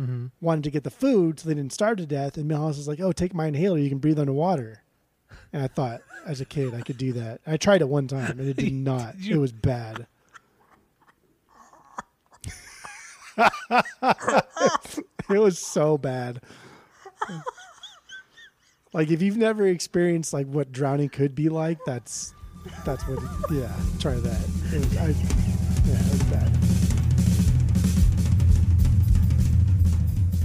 Mm-hmm. wanted to get the food so they didn't starve to death. And Milhouse was like, "Oh, take my inhaler. You can breathe underwater." And I thought, as a kid, I could do that. I tried it one time, and it did not. you- It was bad. it was so bad. Like if you've never experienced like what drowning could be like, that's that's what. Yeah, try that. It was, I, yeah, it was bad.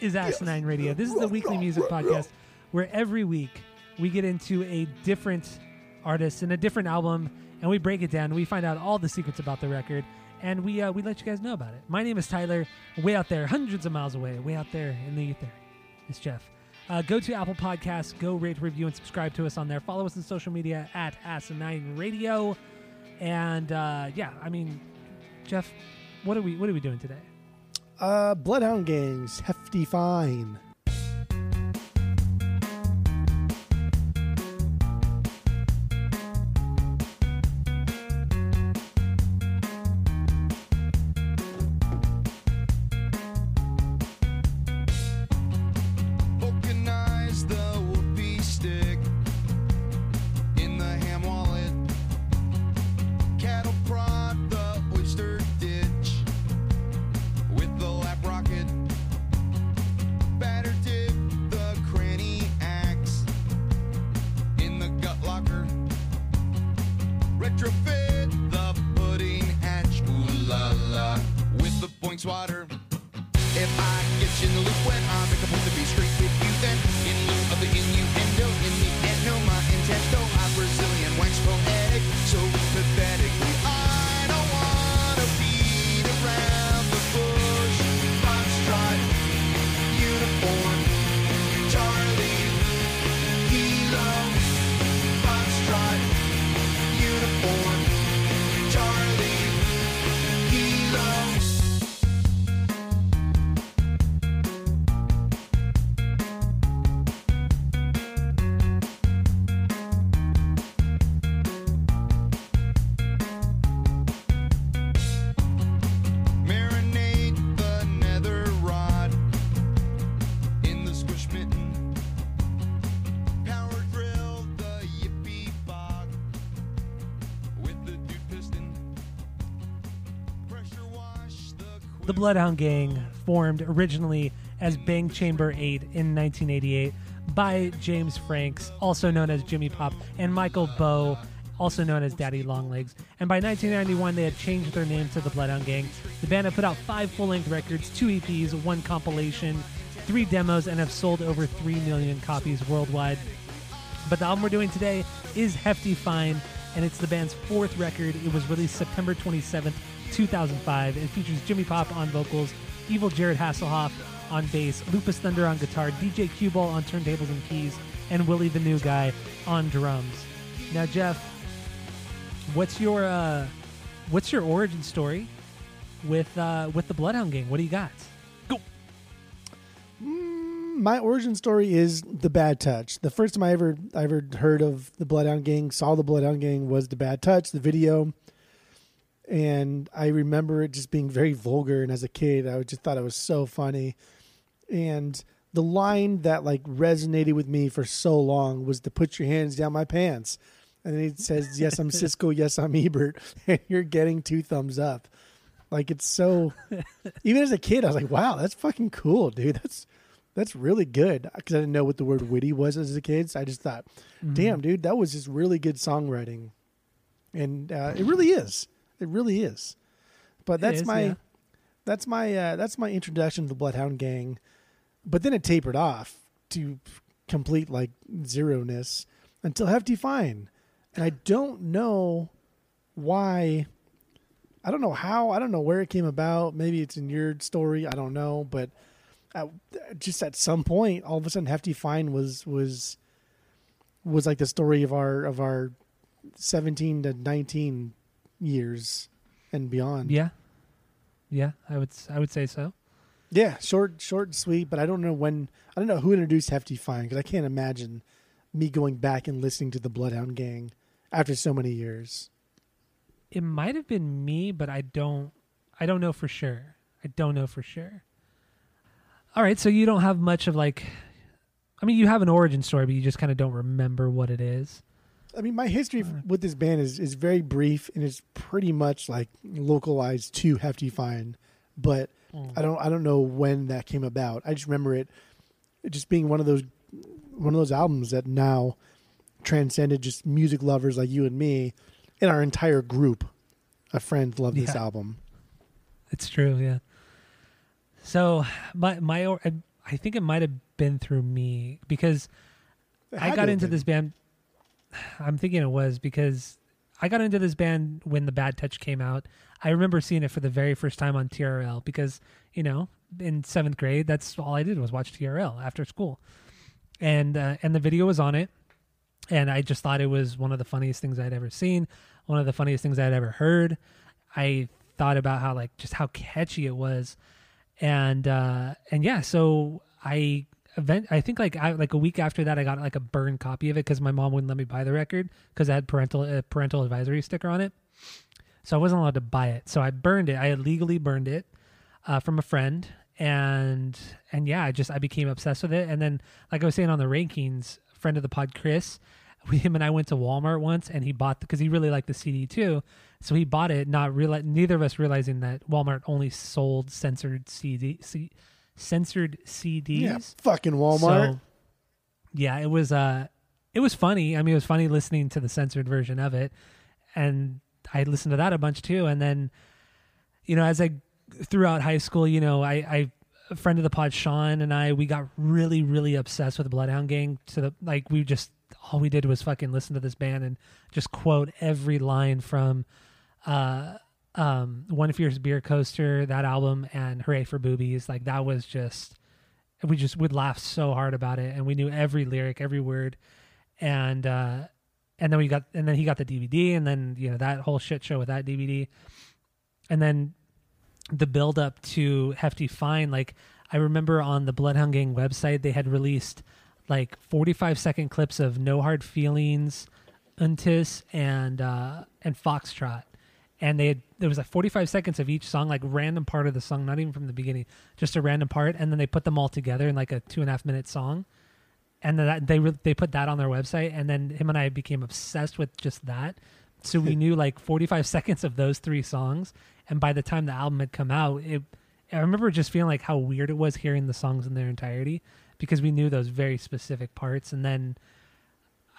Is Asinine Radio. This is the weekly music podcast where every week we get into a different artist and a different album, and we break it down. We find out all the secrets about the record, and we uh, we let you guys know about it. My name is Tyler. Way out there, hundreds of miles away, way out there in the ether, it's Jeff. Uh, go to Apple Podcasts, go rate, review, and subscribe to us on there. Follow us on social media at Asinine Radio, and uh, yeah, I mean, Jeff, what are we what are we doing today? Uh, Bloodhound Gang's Hefty Fine. Bloodhound Gang formed originally as Bang Chamber 8 in 1988 by James Franks, also known as Jimmy Pop, and Michael Bowe, also known as Daddy Longlegs. And by 1991, they had changed their name to the Bloodhound Gang. The band had put out five full length records, two EPs, one compilation, three demos, and have sold over 3 million copies worldwide. But the album we're doing today is Hefty Fine, and it's the band's fourth record. It was released September 27th, 2005. It features Jimmy Pop on vocals, Evil Jared Hasselhoff on bass, Lupus Thunder on guitar, DJ Q-Ball on turntables and keys, and Willie the New Guy on drums. Now, Jeff, what's your uh, what's your origin story with uh, with the Bloodhound Gang? What do you got? Go. my origin story is the Bad Touch. The first time I ever I ever heard of the Bloodhound Gang, saw the Bloodhound Gang was the Bad Touch, the video, and I remember it just being very vulgar. And as a kid, I just thought it was so funny. And the line that like resonated with me for so long was to put your hands down my pants. And then it says, "Yes, I'm Siskel. Yes, I'm Ebert," and you're getting two thumbs up. Like it's so. even as a kid, I was like, "Wow, that's fucking cool, dude. That's that's really good." Because I didn't know what the word "witty" was as a kid. So I just thought, "Damn, dude, that was just really good songwriting," and uh, it really is. It really is. But that's is, my yeah. that's my uh, that's my introduction to the Bloodhound Gang. But then it tapered off to complete like zero ness until Hefty Fine, and I don't know why I don't know how. I don't know where it came about. Maybe it's in your story. I don't know. But at, just at some point, all of a sudden, Hefty Fine was was was like the story of our of our seventeen to nineteen years and beyond. Yeah, yeah, I would I would say so. Yeah, short, short and sweet. But I don't know when. I don't know who introduced Hefty Fine because I can't imagine me going back and listening to the Bloodhound Gang after so many years. It might have been me, but I don't I don't know for sure. I don't know for sure. All right, so you don't have much of like I mean, you have an origin story, but you just kind of don't remember what it is. I mean, my history with this band is, is very brief and it's pretty much like localized to Hefty Fine, but Mm. I don't I don't know when that came about. I just remember it, it just being one of those one of those albums that now transcended just music lovers like you and me, and our entire group of friends love this album. It's true, yeah. So my my I- I think it might have been through me because I got into been. this band. I'm thinking it was because I got into this band when the Bad Touch came out. I remember seeing it for the very first time on TRL because you know in seventh grade that's all I did was watch TRL after school, and uh, and the video was on it, and I just thought it was one of the funniest things I'd ever seen, one of the funniest things I'd ever heard. I thought about how like just how catchy it was, and uh, and yeah, so I event I think like I like a week after that I got like a burned copy of it because my mom wouldn't let me buy the record because I had parental uh, parental advisory sticker on it, so I wasn't allowed to buy it. So I burned it. I illegally burned it uh, from a friend, and and yeah, I just I became obsessed with it. And then like I was saying on the rankings, friend of the pod Chris, we, him and I went to Walmart once, and he bought because he really liked the CD too. So he bought it, not reali- neither of us realizing that Walmart only sold censored CD, C, censored CDs. Yeah, fucking Walmart. So, yeah, it was uh it was funny. I mean, it was funny listening to the censored version of it, and I listened to that a bunch too. And then, you know, as I throughout high school, you know, I, I a friend of the pod, Sean, and I, we got really, really obsessed with the Bloodhound Gang. To the like, we just all we did was fucking listen to this band and just quote every line from uh um one fierce beer coaster that album and hooray for boobies like that was just we just would laugh so hard about it and we knew every lyric every word and uh and then we got and then he got the dvd and then you know that whole shit show with that dvd and then the build up to hefty fine like i remember on the bloodhound gang website they had released like 45 second clips of no hard feelings untis and uh and foxtrot and they had there was like 45 seconds of each song like random part of the song not even from the beginning just a random part and then they put them all together in like a two and a half minute song. And then that, they re- they put that on their website and then him and i became obsessed with just that. So we knew like 45 seconds of those three songs and by the time the album had come out it i remember just feeling like how weird it was hearing the songs in their entirety because we knew those very specific parts and then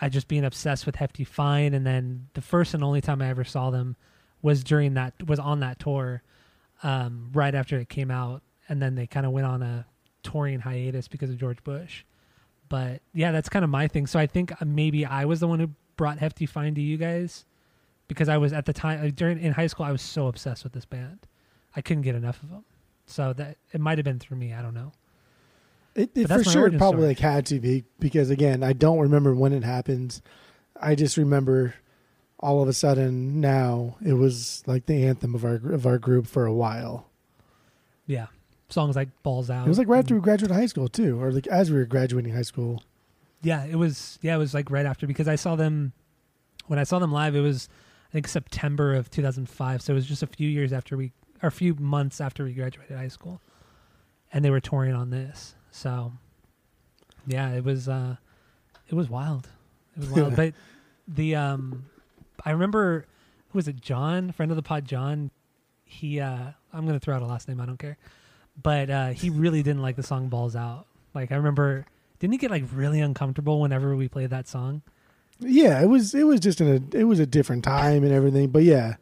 I just being obsessed with Hefty Fine, and then the first and only time I ever saw them was during that was on that tour, um, right after it came out, and then they kind of went on a touring hiatus because of George Bush. But yeah, that's kind of my thing. So I think uh, maybe I was the one who brought Hefty Fine to you guys because I was at the time during in high school I was so obsessed with this band, I couldn't get enough of them. So that it might have been through me. I don't know. It, it for sure probably story. like had to be because again, I don't remember when it happens. I just remember all of a sudden now it was like the anthem of our of our group for a while. Yeah, songs like Balls Out. It was like right after we graduated high school too, or like as we were graduating high school. Yeah, it was. Yeah, it was like right after because I saw them when I saw them live. It was I think September of 2005. So it was just a few years after we, or a few months after we graduated high school, and they were touring on this. So yeah, it was. uh It was wild. It was wild. but the um, I remember who was it? John, friend of the pod, John. He uh I'm gonna throw out a last name. I don't care. But uh he really didn't like the song "Balls Out." Like I remember didn't he get like really uncomfortable whenever we played that song? Yeah, it was it was just in a it was a different time and everything, but yeah,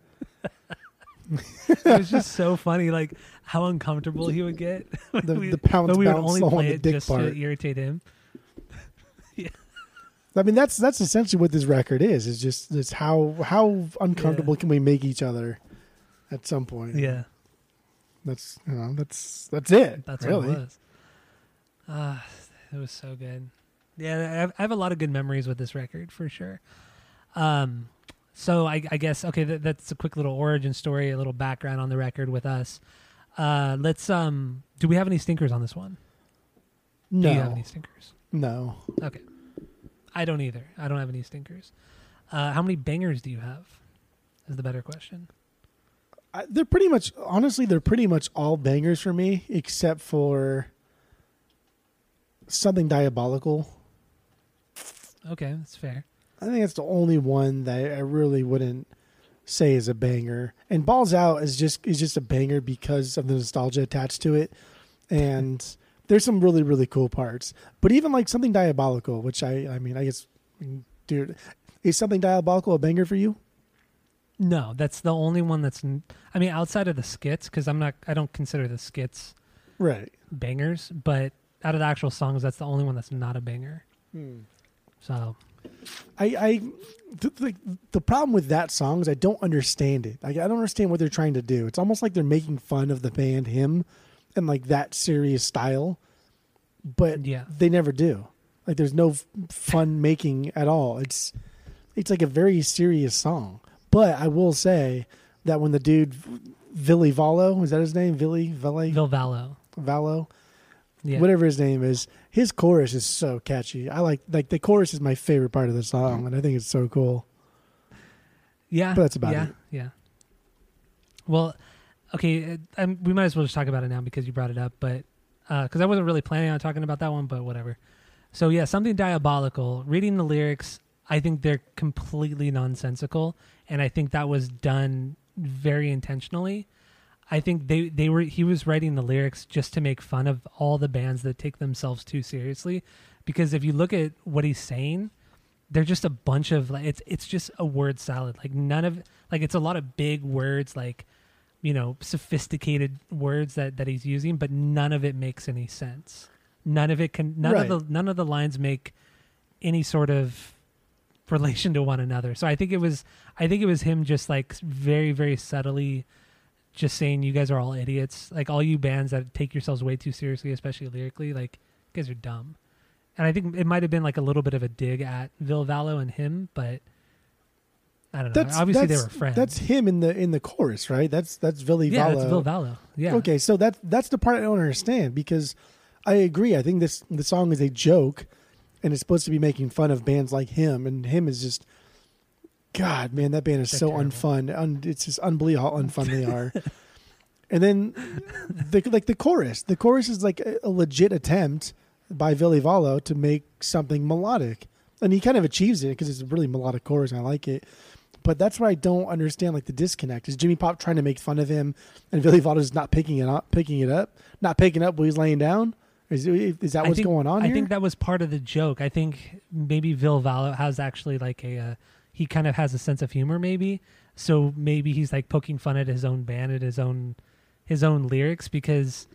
It was just so funny, like how uncomfortable he would get. The- we- the pounce we would only play the it dick just part. to irritate him. I mean that's that's essentially what this record is. Is just it's how how uncomfortable can we make each other? at some point. Yeah, That's you know that's that's it. that's really. what it was. Ah, it was so good. Yeah, I have, I have a lot of good memories with this record for sure. Um, so I, I guess okay, that, that's a quick little origin story, a little background on the record with us. Uh, let's um, do we have any stinkers on this one? No, Do you have any stinkers? no. Okay, I don't either. I don't have any stinkers. Uh, how many bangers do you have? Is the better question. I, they're pretty much honestly they're pretty much all bangers for me except for something diabolical. Okay, that's fair. I think that's the only one that I really wouldn't say is a banger. And Balls Out is just is just a banger because of the nostalgia attached to it. And there's some really really cool parts. But even like something diabolical, which I I mean I guess dude is something diabolical a banger for you? No, that's the only one that's. I mean, outside of the skits, because I'm not. I don't consider the skits Right. bangers, but out of the actual songs, that's the only one that's not a banger. Hmm. So I, I the, the, the problem with that song is I don't understand it. Like I don't understand what they're trying to do. It's almost like they're making fun of the band him and like that serious style, but Yeah. they never do. Like there's no f- fun making at all. It's it's like a very serious song. But I will say that when the dude Ville Valo is that his name? Villy Villy Vilvallo, Valo yeah, whatever his name is, his chorus is so catchy. I like like the chorus is my favorite part of the song, and I think it's so cool. yeah, but that's about yeah, it. Yeah. Well, okay, uh, um, we might as well just talk about it now because you brought it up, but because I wasn't really planning on talking about that one, but whatever. So yeah, something diabolical. Reading the lyrics, I think they're completely nonsensical, and I think that was done very intentionally. I think they they were he was writing the lyrics just to make fun of all the bands that take themselves too seriously, because if you look at what he's saying, they're just a bunch of like it's it's just a word salad. Like none of like it's a lot of big words like you know sophisticated words that that he's using, but none of it makes any sense. None of it can none Right. of the none of the lines make any sort of relation to one another. So I think it was I think it was him just like very very subtly just saying you guys are all idiots. Like all you bands that take yourselves way too seriously, especially lyrically, like you guys are dumb. And I think it might have been like a little bit of a dig at Ville Valo and him, but I don't know. That's Obviously that's, they were friends. That's him in the in the chorus, right? That's that's Villy yeah, Valo. that's Ville Valo. Yeah. Okay, so that that's the part I don't understand because I agree. I think this the song is a joke, and it's supposed to be making fun of bands like him, and him is just. God, man, that band is They're so terrible. unfun. Un, it's just unbelievable how unfun they are. and then, the, like the chorus, the chorus is like a, a legit attempt by Ville Valo to make something melodic, and he kind of achieves it because it's a really melodic chorus, and I like it. But that's where I don't understand like the disconnect. Is Jimmy Pop trying to make fun of him, and Billy Valdo's not picking it up, picking it up, not picking up what he's laying down? Is is that what's think- going on I here? think that was part of the joke. I think maybe Ville Valo has actually like a uh, he kind of has a sense of humor maybe. So maybe he's like poking fun at his own band at his own his own lyrics because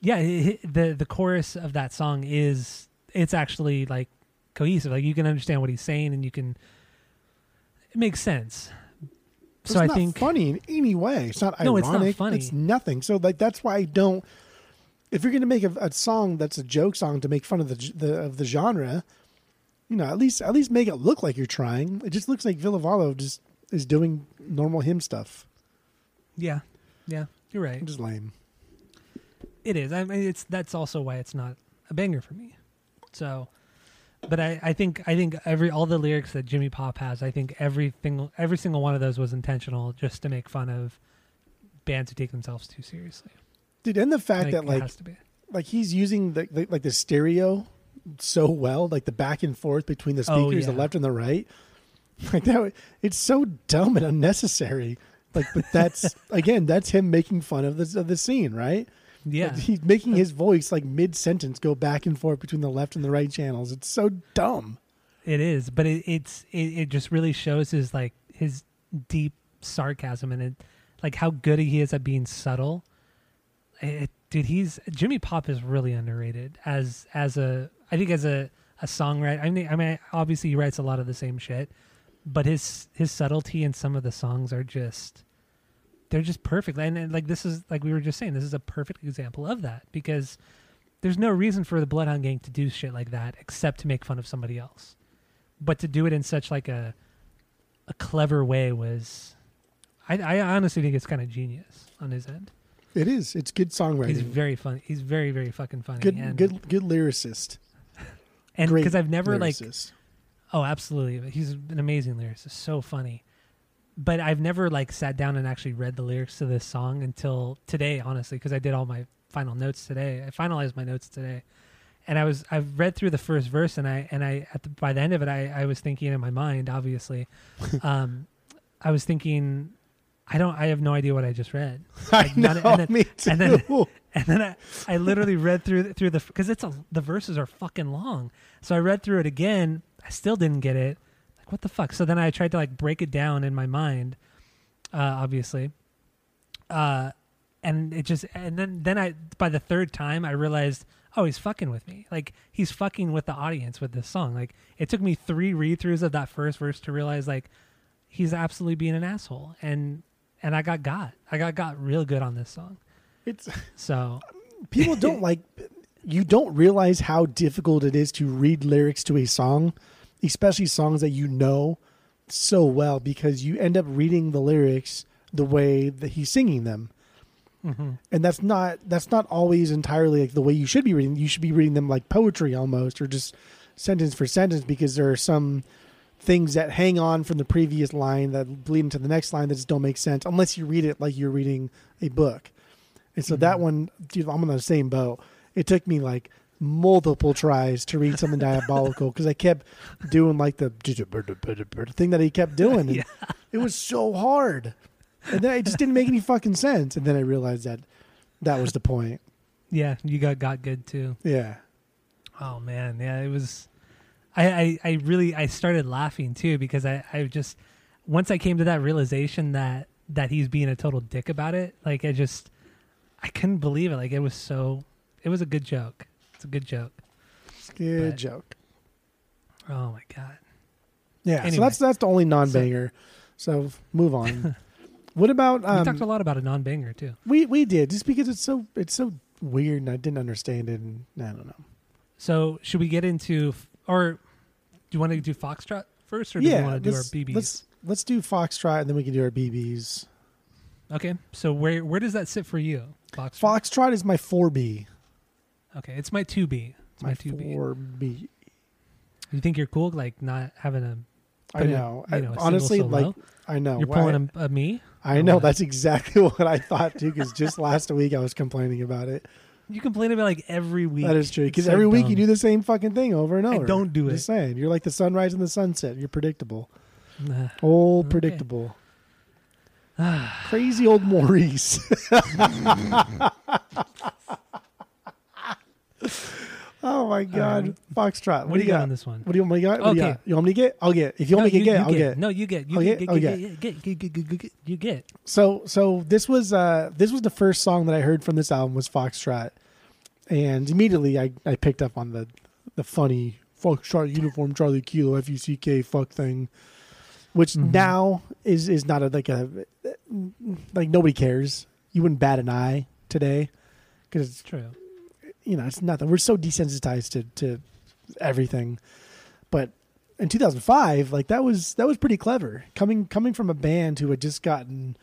yeah, hi- the the chorus of that song is it's actually like cohesive. Like you can understand what he's saying and you can it makes sense. It's So I not think funny in any way. It's not No, ironic. it's not funny. It's nothing. So like that's why I don't. If you're going to make a, a song that's a joke song to make fun of the, the of the genre, you know, at least at least make it look like you're trying. It just looks like Villavallo just is doing normal him stuff. yeah. Yeah, you're right. Just lame. It is. I mean, it's that's also why it's not a banger for me. So, but I, I think I think every all the lyrics that Jimmy Pop has, I think every single every single one of those was intentional, just to make fun of bands who take themselves too seriously. Dude, and the fact Like, that like has to be. like he's using the, the like the stereo so well, like the back and forth between the Oh, speakers, the left and the right. Like that, it's so dumb and unnecessary. Like, but that's again, that's him making fun of the of the scene, right? Yeah, Like, he's making his voice like mid sentence go back and forth between the left and the right channels. It's so dumb. it is. But it, it's it, it just really shows his like his deep sarcasm and it like how good he is at being subtle. It, dude, he's Jimmy Pop is really underrated as as a I think as a a songwriter. I mean, I mean, obviously he writes a lot of the same shit, but his his subtlety in some of the songs are just they're just perfect. And, and like this is like we were just saying, this is a perfect example of that because there's no reason for the Bloodhound Gang to do shit like that except to make fun of somebody else. But to do it in such like a a clever way was, I, I honestly think it's kind of genius on his end. It is. It's good songwriting. He's very funny. He's very very fucking funny. good, and, good, good lyricist. and because I've never like lyricist. Oh, absolutely. He's an amazing lyricist. So funny. But I've never like sat down and actually read the lyrics to this song until today, honestly, because I did all my final notes today. I finalized my notes today. And I was I've read through the first verse and I and I at the, by the end of it I, I was thinking in my mind, obviously. um I was thinking I don't I have no idea what I just read. I know. none- and then- me too. and then- and then I, I literally read through through the because it's a the verses are fucking long. So I read through it again. I still didn't get it. Like what the fuck? So then I tried to like break it down in my mind, uh, obviously. Uh, and it just and then then I by the third time I realized oh he's fucking with me like he's fucking with the audience with this song like it took me three read throughs of that first verse to realize like he's absolutely being an asshole and and I got got I got got real good on this song it's so people don't like. You don't realize how difficult it is to read lyrics to a song, especially songs that you know so well, because you end up reading the lyrics the way that he's singing them. mhm. and that's not that's not always entirely like the way you should be reading. You should be reading them like poetry almost, or just sentence for sentence, because there are some things that hang on from the previous line that bleed into the next line that just don't make sense unless you read it like you're reading a book. And so that one, dude, I'm on the same boat. It took me like multiple tries to read something diabolical because I kept doing like the thing that he kept doing. And Yeah. It was so hard. And then it just didn't make any fucking sense. And then I realized that that was the point. yeah you got got good too Yeah. oh man yeah it was I, I I really I started laughing too because I I just once I came to that realization that that he's being a total dick about it like I just I couldn't believe it like it was so it was a good joke it's a good joke Good But- joke. oh my god Yeah. So that's that's the only non banger. So, move on. what about we um talked a lot about a non-banger too we we did just because it's so it's so weird and I didn't understand it and I don't know. so should we get into or do you want to do Foxtrot first or do yeah, you want to do our BBs Let's let's do Foxtrot and then we can do our BBs. okay so where where does that sit for you Foxtrot Foxtrot is my 4B. Okay it's my 2B it's my, My 2B 4B. You think you're cool, like not having a I know. you I- know, a single honestly, like low? I know. you're I- pulling a, a me? I know that's exactly what I thought too. Because just last week I was complaining about it. You complain about it, like every week. That is true. Because every week you do the same fucking thing over and I over. don't do Just it. saying, you're like the sunrise and the sunset. You're predictable. Nah. Old Okay. predictable. Crazy old Maurice. oh my God, Foxtrot. What do you got got on this one? What do you want me to get? What you Okay. got? You want me to get? I'll get. If you want me to you, get, I'll get. No, you get. You I'll get. get, Get, I'll get, get. get, get, get, get, get, get, You get. So so this was uh this was the first song that I heard from this album was Foxtrot, and immediately I I picked up on the the funny Foxtrot uniform Charlie Kilo F U C K fuck thing, which Mhm. now is is not a like a like nobody cares. You wouldn't bat an eye today because It's true. You know it's nothing. We're so desensitized to to everything, but in 2005, like that was that was pretty clever. Coming coming from a band who had just gotten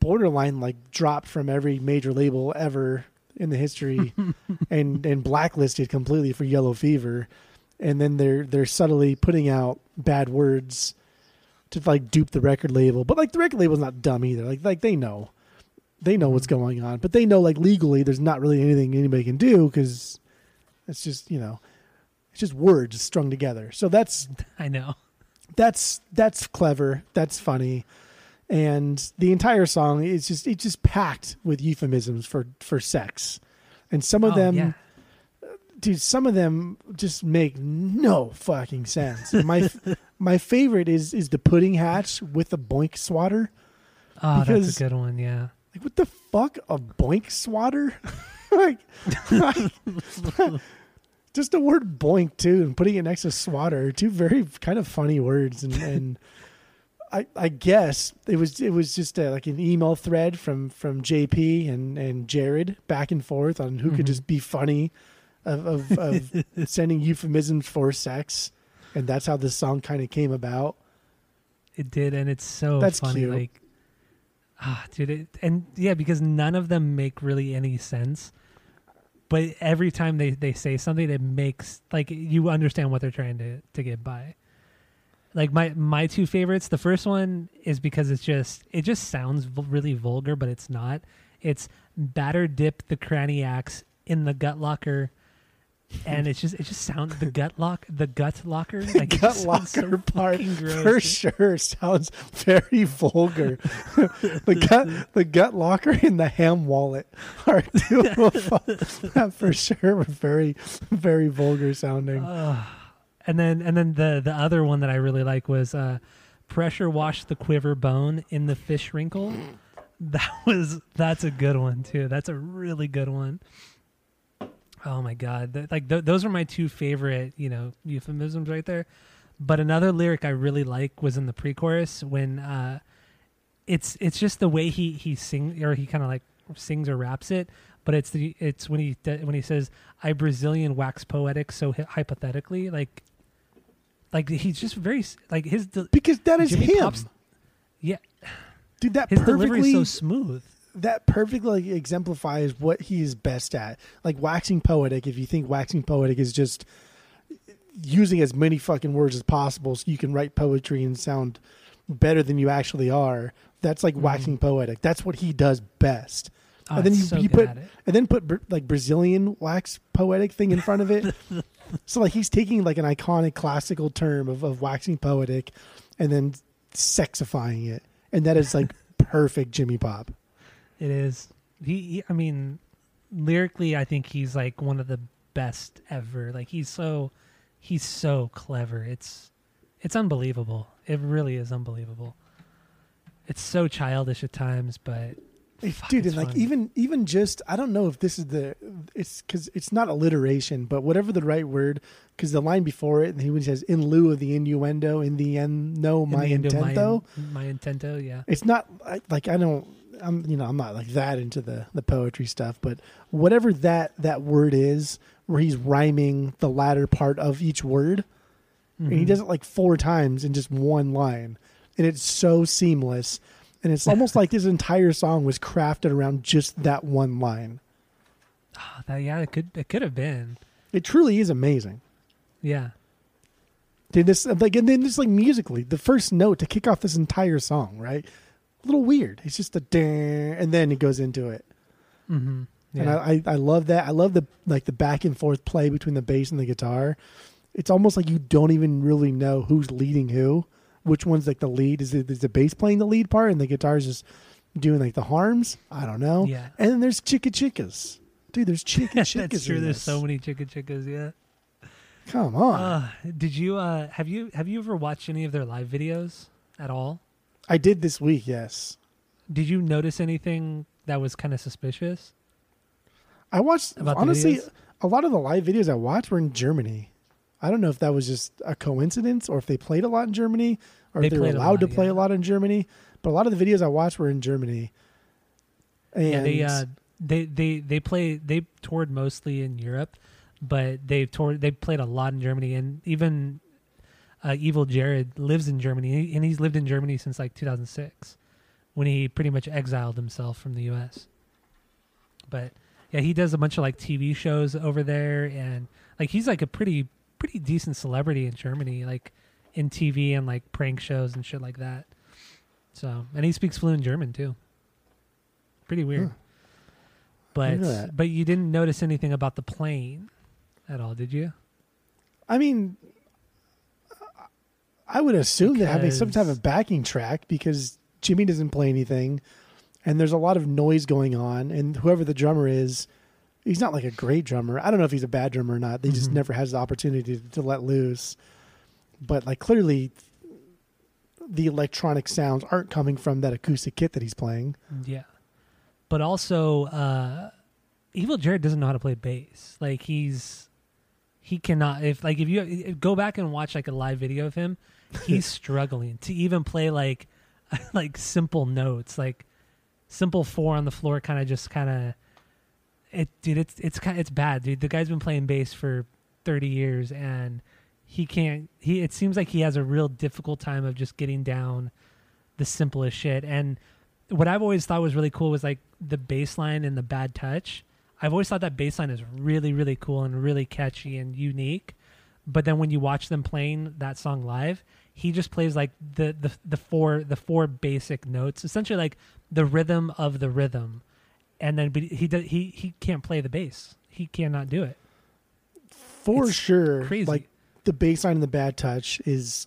borderline like dropped from every major label ever in the history and and blacklisted completely for yellow fever and then they're they're subtly putting out bad words to like dupe the record label but like the record label's not dumb either like like they know they know what's going on but they know like legally there's not really anything anybody can do because it's just you know it's just words strung together so that's I know. that's that's clever that's funny and the entire song is just it's just packed with euphemisms for for sex and some of Oh, them yeah. dude some of them just make no fucking sense my my favorite is is the pudding hatch with the boink swatter Oh, because- that's a good one. Yeah. Like what the fuck a boink swatter like just the word boink too and putting it next to swatter are two very kind of funny words and, and I, I guess it was it was just a, like an email thread from from JP and and Jared back and forth on who could Mhm. just be funny of of, of sending euphemisms for sex, and that's how this song kind of came about. It did, and it's so That's funny. cute. Like, ah, dude, it, and yeah, because none of them make really any sense. But every time they they say something, it makes like you understand what they're trying to to get by. Like my my two favorites. The first one is because it's just it just sounds really vulgar, but it's not. It's batter dip the cranny axe in the gut locker. And it's just it just sounds the gut lock the gut locker like Gut sounds so locker part gross, for sure sounds very vulgar. the gut the gut locker and the ham wallet are two that for sure were very very vulgar sounding. Ugh. and then and then the the other one that I really like was uh, pressure wash the quiver bone in the fish wrinkle. That was that's a good one too. That's a really good one. Oh my god! Th- like th- those are my two favorite, you know, euphemisms right there. But another lyric I really like was in the pre-chorus when uh, it's it's just the way he he sings or he kind of like sings or raps it. But it's the it's when he when he says I Brazilian wax poetic so hy- hypothetically like like he's just very like his de- because that is Jimmy him. Pop's- yeah Dude, that his delivery perfectly is so smooth. That perfectly exemplifies what he is best at. Like waxing poetic, if you think waxing poetic is just using as many fucking words as possible so you can write poetry and sound better than you actually are, that's like waxing poetic. That's what he does best. Oh, and then you, so you put and then put like Brazilian wax poetic thing in front of it. so like he's taking like an iconic classical term of, of waxing poetic and then sexifying it. And that is like perfect Jimmy Pop. It is. He, he, I mean, lyrically, I think he's like one of the best ever. Like he's so, he's so clever. It's, it's unbelievable. It really is unbelievable. It's so childish at times, but Fuck, dude, and like fun. even even just I don't know if this is the it's because it's not alliteration, but whatever the right word. Because the line before it, and he says in lieu of the innuendo, in the end, no, my intento. my, my intento, yeah. It's not like I don't. I'm you know I'm not like that into the the poetry stuff, but whatever that that word is, where he's rhyming the latter part of each word, and he Mhm. does it like four times in just one line, and it's so seamless. And it's almost like this entire song was crafted around just that one line. Oh, that, yeah, it could, it could have been. It truly is amazing. Yeah. Dude, this like and then just like musically, the first note to kick off this entire song, right? A little weird. It's just a and then it goes into it. Mm-hmm. Yeah. And I, I I love that. I love the like the back and forth play between the bass and the guitar. It's almost like you don't even really know who's leading who. Which one's like the lead? Is it is the bass playing the lead part and the guitar's just doing like the harms? I don't know. yeah. And then there's chicka chickas. Dude, there's chicka chickas. That's true. There's this. so many chicken chickas. Yeah. Come on. Uh, did you uh have you have you ever watched any of their live videos at all? I did this week, yes. Did you notice anything that was kind of suspicious? I watched About the honestly videos? a lot of the live videos I watched were in Germany. I don't know if that was just a coincidence or if they played a lot in Germany or They if they were played a allowed lot, to play yeah. a lot in Germany. But a lot of the videos I watched were in Germany. And yeah, they uh they they they play they toured mostly in Europe, but they toured they played a lot in Germany and even uh, Evil Jared lives in Germany and he's lived in Germany since like 2006 when he pretty much exiled himself from the US. But yeah, he does a bunch of like TV shows over there and like he's like a pretty pretty decent celebrity in Germany like in TV and like prank shows and shit like that. So, and he speaks fluent German too. Pretty weird. Huh. But Look at that. but you didn't notice anything about the plane at all, did you? I mean I would assume they're having some type of backing track because Jimmy doesn't play anything and there's a lot of noise going on and whoever the drummer is he's not like a great drummer. I don't know if he's a bad drummer or not. They just Mhm. never has the opportunity to, to let loose. But like clearly the electronic sounds aren't coming from that acoustic kit that he's playing. Yeah. But also uh Evil Jared doesn't know how to play bass. Like he's he cannot. If like if you if, go back and watch like a live video of him, he's struggling to even play like like simple notes, like simple four on the floor, kind of just kind of. It, dude, it's it's kind it's bad, dude. The guy's been playing bass for thirty years, and he can't. He it seems like he has a real difficult time of just getting down the simplest shit. And what I've always thought was really cool was like the bass line and the bad touch. I've always thought that bass line is really, really cool and really catchy and unique. But then when you watch them playing that song live, he just plays like the, the the four the four basic notes, essentially like the rhythm of the rhythm, and then he does, he he can't play the bass. He cannot do it. For It's sure. crazy. Like the bass line and the bad touch is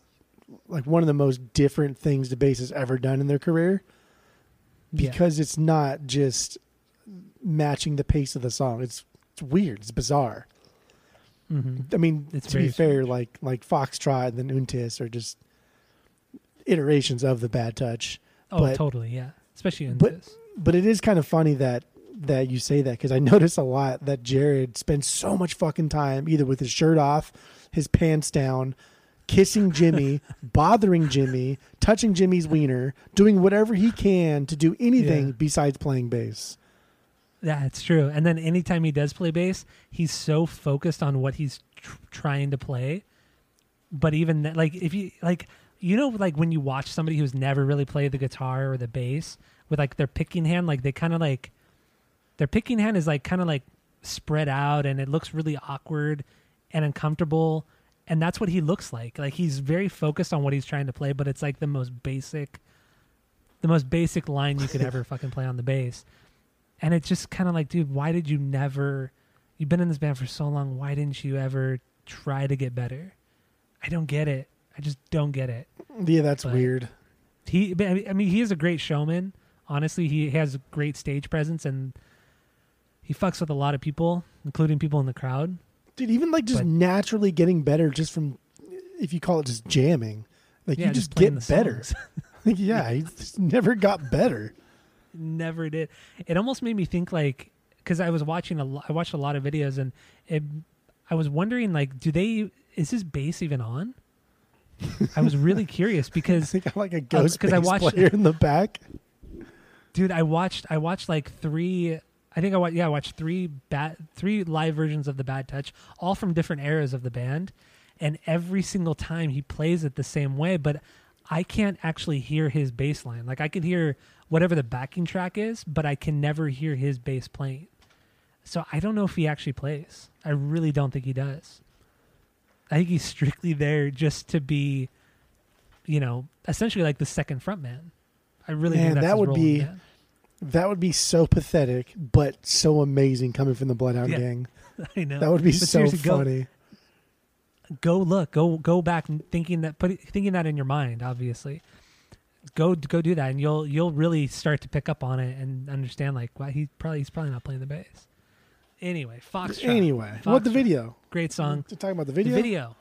like one of the most different things the bass has ever done in their career Yeah. because it's not just matching the pace of the song. It's it's weird. It's bizarre. hmm I mean, It's to be fair, like like Foxtrot and then Untis are just iterations of the bad touch. Oh, But- totally, yeah. Especially in but- this. But it is kind of funny that that you say that because I notice a lot that Jared spends so much fucking time either with his shirt off, his pants down, kissing Jimmy, bothering Jimmy, touching Jimmy's wiener, doing whatever he can to do anything Yeah. besides playing bass. That's true. And then anytime he does play bass, he's so focused on what he's tr- trying to play. But even that, like, if you like, you know, like when you watch somebody who's never really played the guitar or the bass with like their picking hand, like they kind of like their picking hand is like kind of like spread out and it looks really awkward and uncomfortable. And that's what he looks like. Like he's very focused on what he's trying to play, but it's like the most basic, the most basic line you could ever fucking play on the bass and it's just kind of like dude why did you never you've been in this band for so long why didn't you ever try to get better i don't get it i just don't get it Yeah, that's But- weird. he but, I mean- he is a great showman honestly he has great stage presence and he fucks with a lot of people including people in the crowd Dude, even like just But- naturally getting better just from if you call it just jamming. Like yeah you just playing get better. Like, yeah, he just never got better. never did. It almost made me think like because I was watching a I watched a lot of videos and it, I was wondering like do they is his bass even on? I was really curious I because think I like a ghost 'cause I bass watched- player in the back. dude I watched I watched like three I think I watched yeah I watched three bad three live versions of the Bad Touch all from different eras of the band and every single time he plays it the same way but I can't actually hear his bass line. Like I can hear whatever the backing track is but I can never hear his bass playing. So I don't know if he actually plays. I really don't think he does I think he's strictly there just to be you know essentially like the second frontman I really Man, that would role in the be- band. That would be so pathetic, but so amazing coming from the Bloodhound Yeah. Gang. I know. That would be But so seriously, go- funny. Go, look. Go go back thinking that put thinking that in your mind. Obviously, go go do that, and you'll you'll really start to pick up on it and understand like why he probably he's probably not playing the bass. Anyway, Fox. Anyway, what the video? Great song. To talk about the video. The video.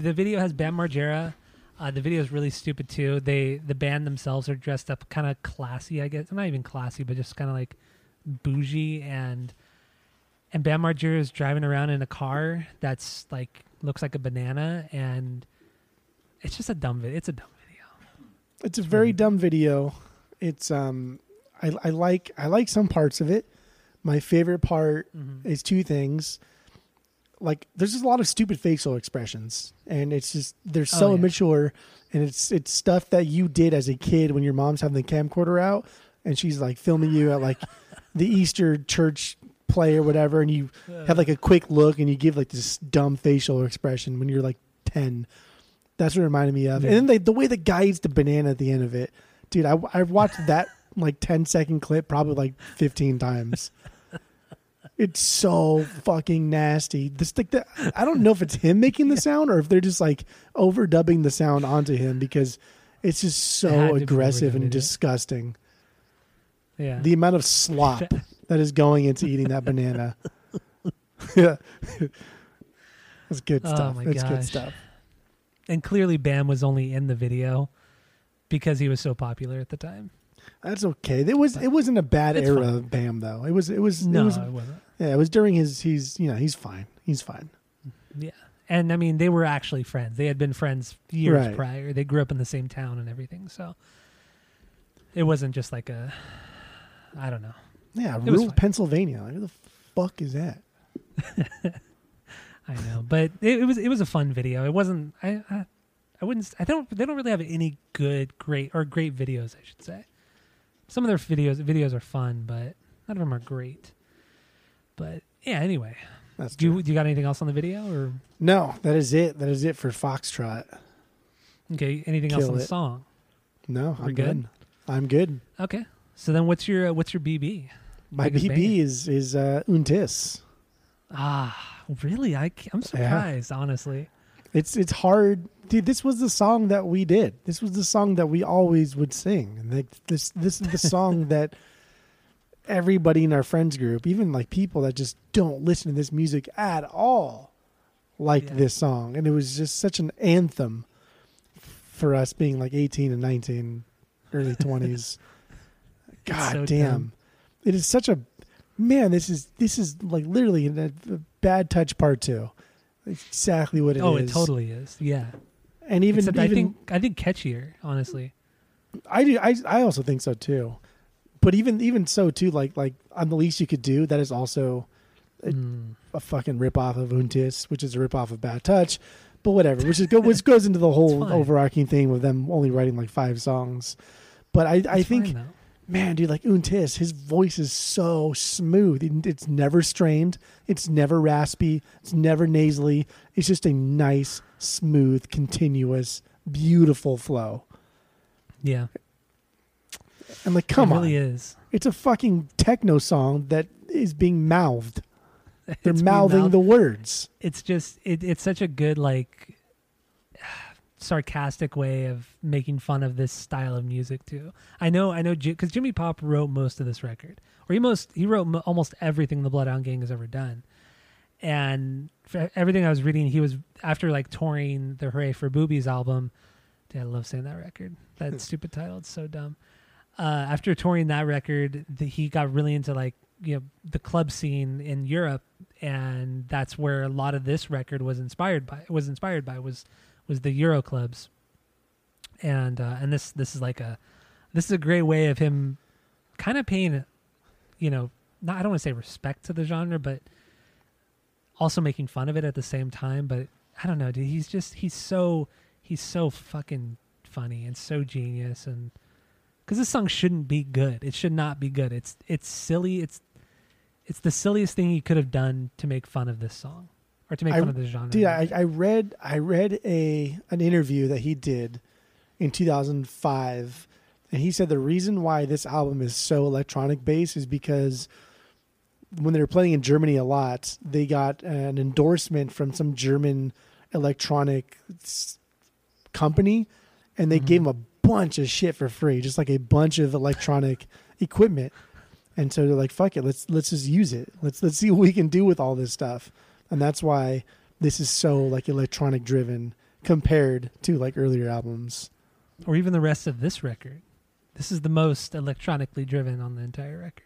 The video has Bam Margera. Uh, the video is really stupid too. They the band themselves are dressed up kind of classy, I guess. Not even classy, but just kind of like bougie and and Bam Margera is driving around in a car that's like looks like a banana and it's just a dumb video. It's a dumb video. It's a very Mhm. dumb video. It's um, I, I like I like some parts of it. My favorite part mm-hmm. is two things. Like there's just a lot of stupid facial expressions, and it's just they're oh, so Oh, yeah. immature, and it's it's stuff that you did as a kid when your mom's having the camcorder out, and she's like filming you at like the Easter church play or whatever, and you have like a quick look and you give like this dumb facial expression when you're like 10 that's what it reminded me of Yeah. and then they, the way the guy eats the banana at the end of it dude I, i've watched that like 10 second clip probably like 15 times it's so fucking nasty this like the, i don't know if it's him making the sound or if they're just like overdubbing the sound onto him because it's just so aggressive and disgusting Yeah. the amount of slop that is going into eating that banana. yeah. That's good Oh stuff. my That's good stuff. and clearly Bam was only in the video because he was so popular at the time. That's okay. It was it wasn't a bad era fine. of Bam though. It was it was No, it was it wasn't. Yeah, it was during his he's you know, he's fine. He's fine. Yeah. And I mean, they were actually friends. They had been friends years Right. prior. They grew up in the same town and everything. So it wasn't just like a, I don't know. Yeah, rural. Pennsylvania. Like, who the fuck is that? I know, but it, it was it was a fun video. It wasn't. I, I I wouldn't. I don't. They don't really have any good, great, or great videos. I should say. Some of their videos videos are fun, but none of them are great. But yeah. Anyway, That's do you, do you got anything else on the video or No, that is it. That is it for Foxtrot. okay? Anything else Kill on the it. song? No, We're I'm good? good. I'm good. Okay. So then, what's your uh, what's your BB? My Biggest BB is is uh, Untis. Ah, really? I I'm surprised, honestly. It's it's hard, dude. This was the song that we did. This was the song that we always would sing. And like this, this is the song that everybody in our friends group, even like people that just don't listen to this music at all, liked Yeah. this song. And it was just such an anthem for us being like 18 and 19, early 20s. God so damn, dumb. it is such a man. This is this is like literally a, a bad touch part two. Exactly what it is. oh, it totally is. Yeah. And even, Except even I think I think catchier, honestly. I do. I I also think so too. But even even so too, like like on the least you could do, that is also a, Mm. a fucking rip off of Untis, which is a rip off of Bad Touch. But whatever, which is go, which goes into the whole overarching thing with them only writing like five songs. But I I think fine, man, dude, like Untis, his voice is so smooth. It's never strained. It's never raspy. It's never nasally. It's just a nice, smooth, continuous, beautiful flow. Yeah, And like, come it on, really is. it's a fucking techno song that is being mouthed. They're It's mouthing mouthed. the words. It's just it, it's such a good like sarcastic way of making fun of this style of music too. I know, I know, because Jimmy Pop wrote most of this record, or he most he wrote mo- almost everything the Bloodhound Gang has ever done. And for everything I was reading, he was after like touring the Hooray for Boobies album. Dude, I love saying that record. That stupid title, it's so dumb. Uh, after touring that record, the, he got really into like you know the club scene in Europe, and that's where a lot of this record was inspired by. Was inspired by was was the Euro clubs, and uh, and this this is like a this is a great way of him kind of paying, you know, not I don't want to say respect to the genre, but also making fun of it at the same time. But I don't know, dude. He's just he's so he's so fucking funny and so genius and because this song shouldn't be good. It should not be good. It's it's silly. It's it's the silliest thing he could have done to make fun of this song or to make I- fun of this genre. Dude, I, I read I read a an interview that he did in 2005, and he said the reason why this album is so electronic based is because when they were playing in Germany a lot, they got an endorsement from some German electronic company, and they Mhm. gave him a bunch of shit for free, just like a bunch of electronic equipment. And so they're like, "Fuck it, let's let's just use it. Let's let's see what we can do with all this stuff." And that's why this is so like electronic driven compared to like earlier albums. or even the rest of this record. This is the most electronically driven on the entire record.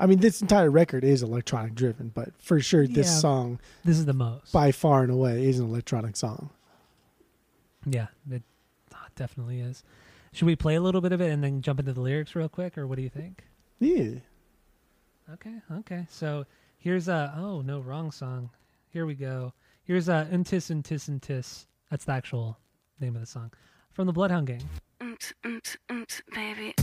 I mean, this entire record is electronic driven, but for sure, this Yeah. song This is the most. by far and away is an electronic song. Yeah, it definitely is. Should we play a little bit of it and then jump into the lyrics real quick, or what do you think? Yeah. Okay, okay. So here's a oh no wrong song. Here we go. Here's a Untis Untis Untis. That's the actual name of the song from the Bloodhound Gang. Oops, oops, oops, baby.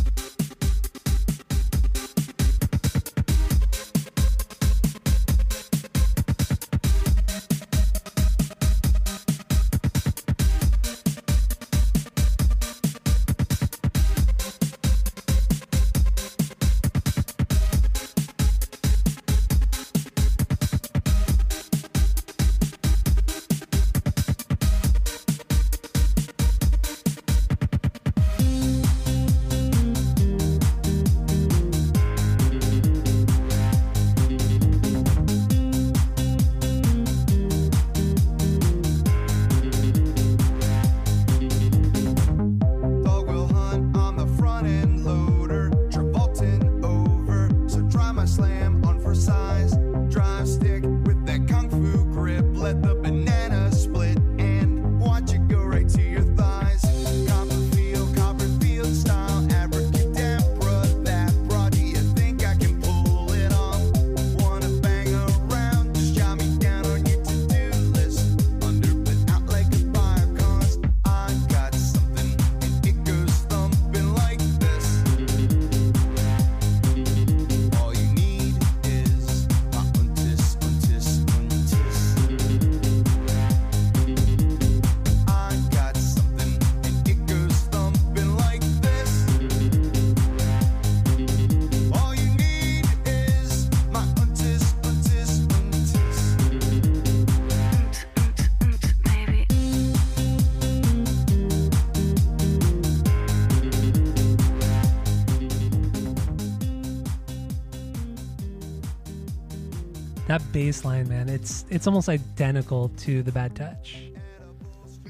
Bass line, man, it's it's almost identical to the Bad Touch.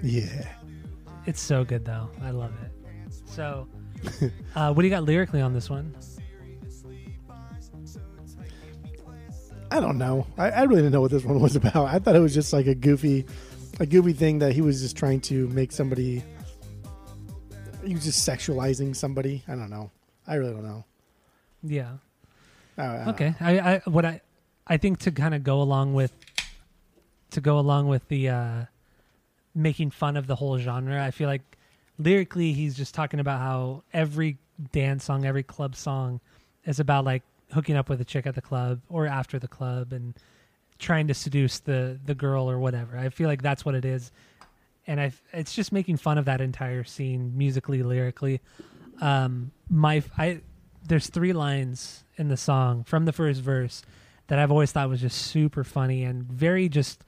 Yeah. It's so good though. I love it. So, uh, what do you got lyrically on this one? I don't know. I, I really didn't know what this one was about. I thought it was just like a goofy, a goofy thing that he was just trying to make somebody. He was just sexualizing somebody. I don't know. I really don't know. Yeah. I- I don't Okay. I, I what I I think to kind of go along with to go along with the uh making fun of the whole genre, I feel like lyrically he's just talking about how every dance song, every club song is about like hooking up with a chick at the club or after the club and trying to seduce the the girl or whatever. I feel like that's what it is. And I it's just making fun of that entire scene musically, lyrically. Um my I there's three lines in the song from the first verse that I've always thought was just super funny and very just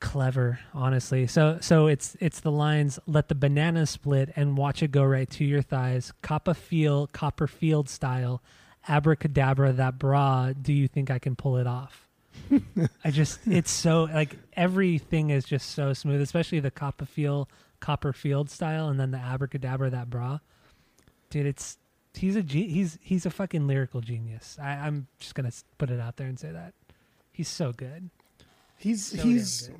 clever, honestly. So so it's it's the lines let the banana split and watch it go right to your thighs. Coppa feel Copperfield style. Abracadabra that bra, do you think I can pull it off? I just it's so like everything is just so smooth, especially the Copperfield Copperfield style and then the abracadabra that bra. Dude, it's he's a ge- he's he's a fucking lyrical genius. I, I'm just gonna put it out there and say that he's so good. He's So he's good.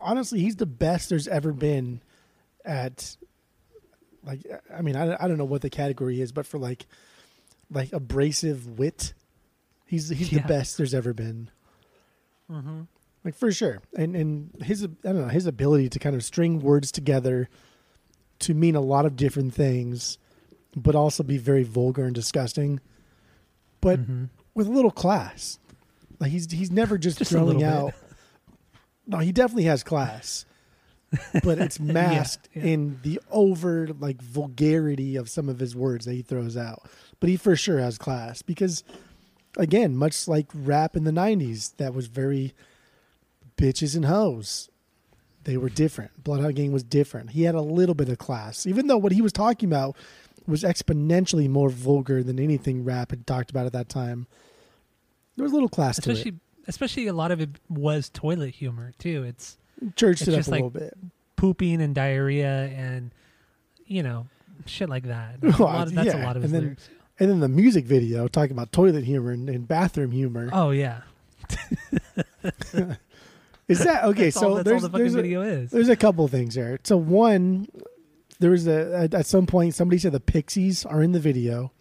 honestly he's the best there's ever been at like I mean I, I don't know what the category is but for like like abrasive wit he's he's Yeah. the best there's ever been Mm-hmm. like for sure and and his I don't know his ability to kind of string words together to mean a lot of different things but also be very vulgar and disgusting but Mhm. with a little class like he's he's never just, Just bit. out no he definitely has class but it's masked yeah. in the over like vulgarity of some of his words that he throws out but he for sure has class because again much like rap in the 90s that was very bitches and hoes they were different bloodhound gang was different he had a little bit of class even though what he was talking about was exponentially more vulgar than anything rap had talked about at that time there was a little class to especially especially a lot of it was toilet humor too. It's it churched it's it up just a like- little bit pooping and diarrhea and you know shit like that. A lot of, that's Yeah, a lot of his and then- lyrics. and then the music video talking about toilet humor and, and bathroom humor Oh yeah, is that okay that's so all, that's all there's the fucking there's a, video is. There's a couple things there. So one, there was a at, some point somebody said the Pixies are in the video.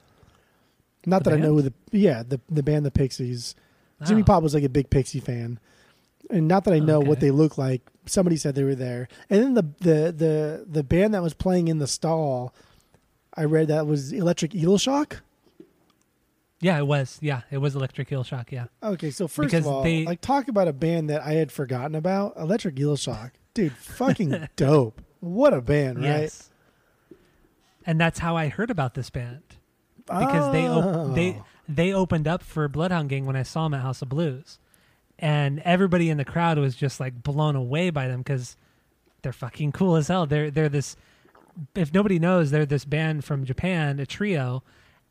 Not The that I know the yeah the the band the Pixies. Jimmy Oh. Pop was like a big Pixie fan, and not that I know what they look like. Somebody said they were there, and then the the the the band that was playing in the stall, I read that was Electric Eel Shock. Yeah, it was. Yeah, it was Electric Eel Shock. Yeah, Okay, so first Because of all, they- like talk about a band that I had forgotten about, Electric Eel Shock, dude, fucking dope. What a band, right? yes. And that's how I heard about this band because they op- they Oh. they opened up for Bloodhound Gang when I saw them at House of Blues, and everybody in the crowd was just like blown away by them because they're fucking cool as hell. They're they're this. If nobody knows, they're this band from Japan, a trio,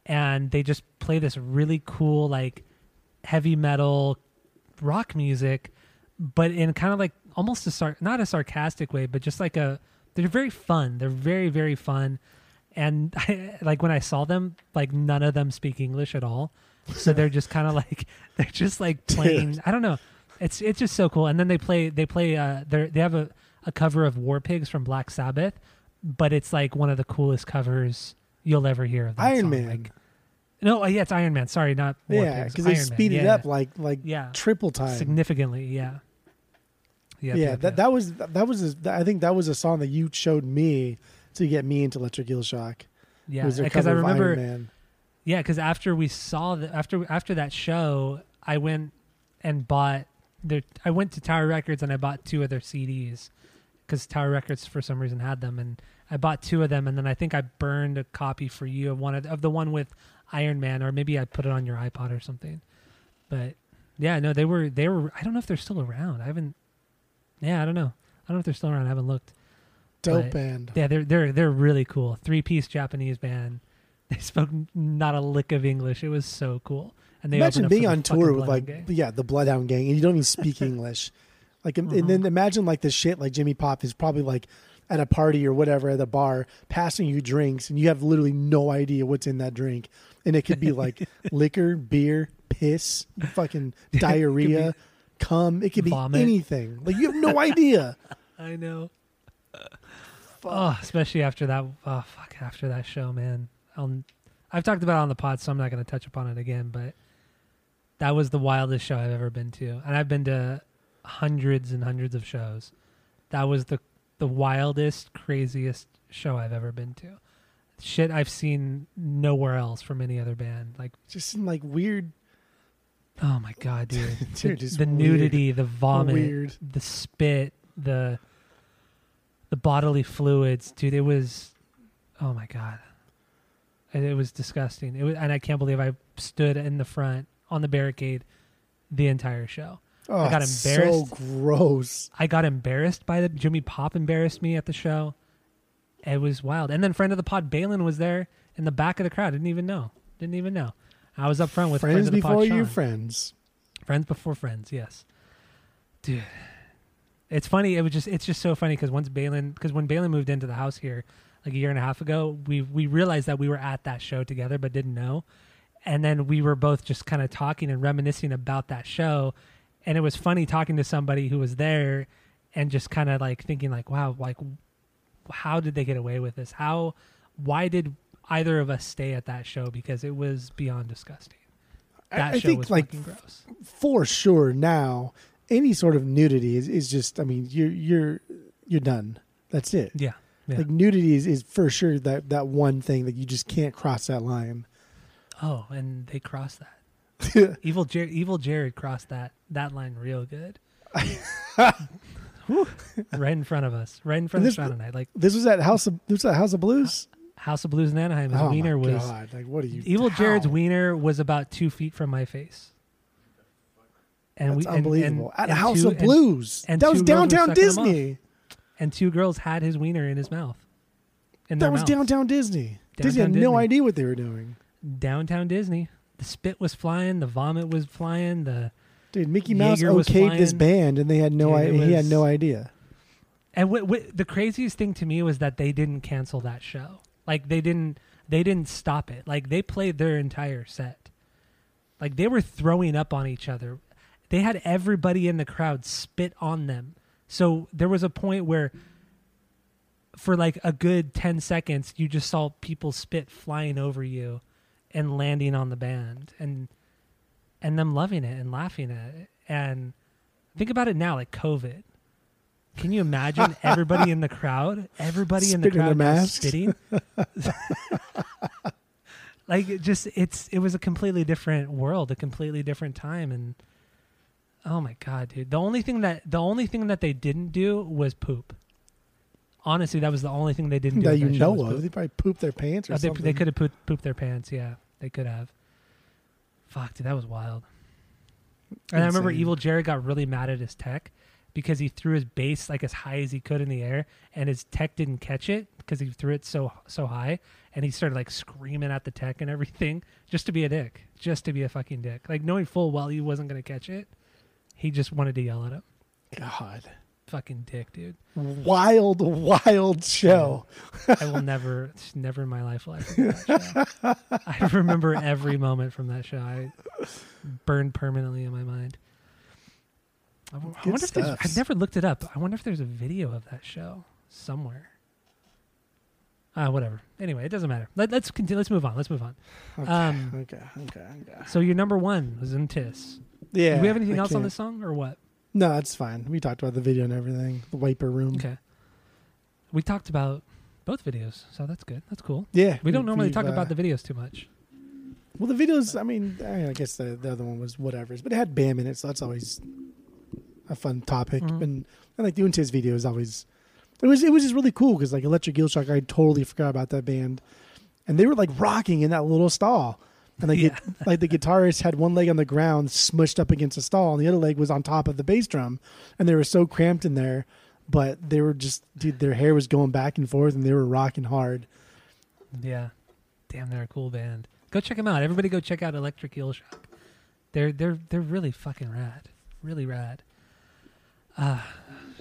and they just play this really cool like heavy metal rock music, but in kind of like almost a sar- not a sarcastic way, but just like a they're very fun. They're very very fun, and I, like when I saw them, like none of them speak English at all, so they're just kind of like they're just like playing. I don't know. It's it's just so cool. And then they play they play uh they they have a a cover of War Pigs from Black Sabbath, but it's like one of the coolest covers you'll ever hear. Of that Iron song. Man. Like, no, uh, yeah, it's Iron Man. Sorry, not War yeah, because they Iron Man. speed it Yeah, up like like Yeah. triple time. significantly. Yeah. Yep, yeah, yep, that yep. that was that was a, I think that was a song that you showed me to get me into Electric Eel Shock. yeah because I remember Man. Yeah, because after we saw the after after that show, I went and bought their. I went to Tower Records and I bought two of their CDs because Tower Records for some reason had them, and I bought two of them, and then I think I burned a copy for you of one of, of the one with Iron Man, or maybe I put it on your iPod or something. But yeah, no, they were they were. I don't know if they're still around. I haven't. Yeah, I don't know. I don't know if they're still around. I haven't looked. Dope but- band. Yeah, they're they're they're really cool. Three piece Japanese band. They spoke not a lick of English. It was so cool. And they imagine being on tour with like Gang. yeah the Bloodhound Gang and you don't even speak English, like and- and then imagine like the shit like Jimmy Pop is probably like at a party or whatever at a bar passing you drinks and you have literally no idea what's in that drink and it could be like liquor, beer, piss, fucking diarrhea, cum. It could be Vomit. anything. Like you have no idea. I know. Oh, especially after that. Oh, fuck! After that show, man. I'll, I've talked about it on the pod, so I'm not going to touch upon it again. But that was the wildest show I've ever been to, and I've been to hundreds and hundreds of shows. That was the the wildest, craziest show I've ever been to. Shit I've seen nowhere else from any other band. Like, Just some like weird, oh my god, dude! Dude, the the nudity, the vomit, weird. the spit, the the bodily fluids, dude. It was, oh my god, it, it was disgusting. It was, and I can't believe I stood in the front on the barricade the entire show. Oh, I got embarrassed. So gross. I got embarrassed by the Jimmy Pop embarrassed me at the show. It was wild. And then friend of the pod Balin was there in the back of the crowd. Didn't even know. Didn't even know. I was up front with friends pod before Sean. friends. Friends before friends, yes. Dude, it's funny. It was just it's just so funny because once Balin, because when Balin moved into the house here like a year and a half ago, we we realized that we were at that show together, but didn't know. And then we were both just kind of talking and reminiscing about that show, and it was funny talking to somebody who was there, and just kind of like thinking like, wow, like how did they get away with this? How, why did either of us stay at that show? Because it was beyond disgusting. I- That I show think, was like, fucking gross. for sure now any sort of nudity is, is just i mean you're you're you're done that's it Yeah. Yeah. like nudity is, is for sure that that one thing that you just can't cross that line Oh, and they crossed that. Evil Jared, Evil Jared crossed that that line real good. Right in front of us, right in front And of this- Sean and I. Like this was at house of this was at house of blues House of Blues in Anaheim. His oh wiener my was god like what are you Evil Jared's wiener was about two feet from my face. And that's we unbelievable and, at and house two- of blues and that was two girls were downtown sucking him off. disney And, two girls had his wiener in his mouth. In that was mouths. downtown disney disney had Downtown no idea what they were doing downtown Disney. The spit was flying, the vomit was flying, the dude mickey mouse was okayed this band and they had no Dude, i- it he had no idea And what, what, the craziest thing to me was that they didn't cancel that show. Like they didn't they didn't stop it. Like they played their entire set. Like they were throwing up on each other. They had everybody in the crowd spit on them. So there was a point where for like a good 10 seconds you just saw people spit flying over you and landing on the band and and them loving it and laughing at it. And think about it now like COVID. Can you imagine everybody in the crowd? Everybody in the crowd their masks. spitting. like it just it's it was a completely different world, a completely different time and oh my god, dude. The only thing that the only thing that they didn't do was poop. Honestly, that was the only thing they didn't do. that at you show know was of poop. they probably pooped their pants or Uh, they, something they could have pooped, pooped their pants. Yeah, they could have. Fuck, dude, that was wild. And I remember Insane. Evil Jared got really mad at his tech because he threw his bass like as high as he could in the air, and his tech didn't catch it because he threw it so so high, and he started like screaming at the tech and everything just to be a dick, just to be a fucking dick, like knowing full well he wasn't gonna catch it. He just wanted to yell at him. god Fucking dick, dude. wild wild show I will never, never in my life will I that show. I remember every moment from that show. I burned permanently in my mind. I, w- I wonder if there's. I've never looked it up. I wonder if there's a video of that show somewhere. Uh, whatever. Anyway, it doesn't matter. Let, let's continue. Let's move on. Let's move on. okay Um, okay okay okay So your number one was in Tiss. yeah Do we have anything I else on can't- this song or what? No, that's fine. We talked about the video and everything. The Viper Room. Okay. We talked about both videos, so that's good. That's cool. Yeah. We don't normally talk uh, about the videos too much. Well, the videos. I mean, I, I guess the, the other one was whatever's, but it had Bam in it, so that's always a fun topic. Mhm. And, and like the Untiz video is always. It was it was just really cool because like Electric Eel Shock, I totally forgot about that band, and they were like rocking in that little stall. And like, Yeah. it, like the guitarist had one leg on the ground, smushed up against a stall, and the other leg was on top of the bass drum, and they were so cramped in there. But they were just, dude, their hair was going back and forth, and they were rocking hard. Yeah. Damn, they're a cool band. Go check them out. Everybody go check out Electric Eel Shock. They're they're they're really fucking rad, really rad. Uh,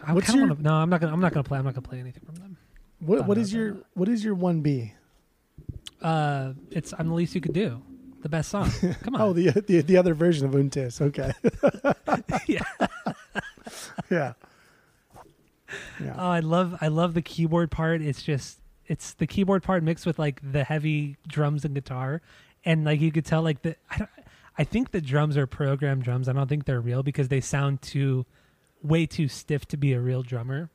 I What's kinda wanna, no, I'm not gonna I'm not gonna play. I'm not gonna play anything from them. What what is your what is your one B? Uh, it's I'm the least you could do. The best song. Come on. Oh, the the the other version of Untis. Okay. yeah. yeah. Yeah. Oh, I love I love the keyboard part. It's just it's the keyboard part mixed with like the heavy drums and guitar, and like you could tell like the I don't I think the drums are programmed drums. I don't think they're real because they sound too way too stiff to be a real drummer.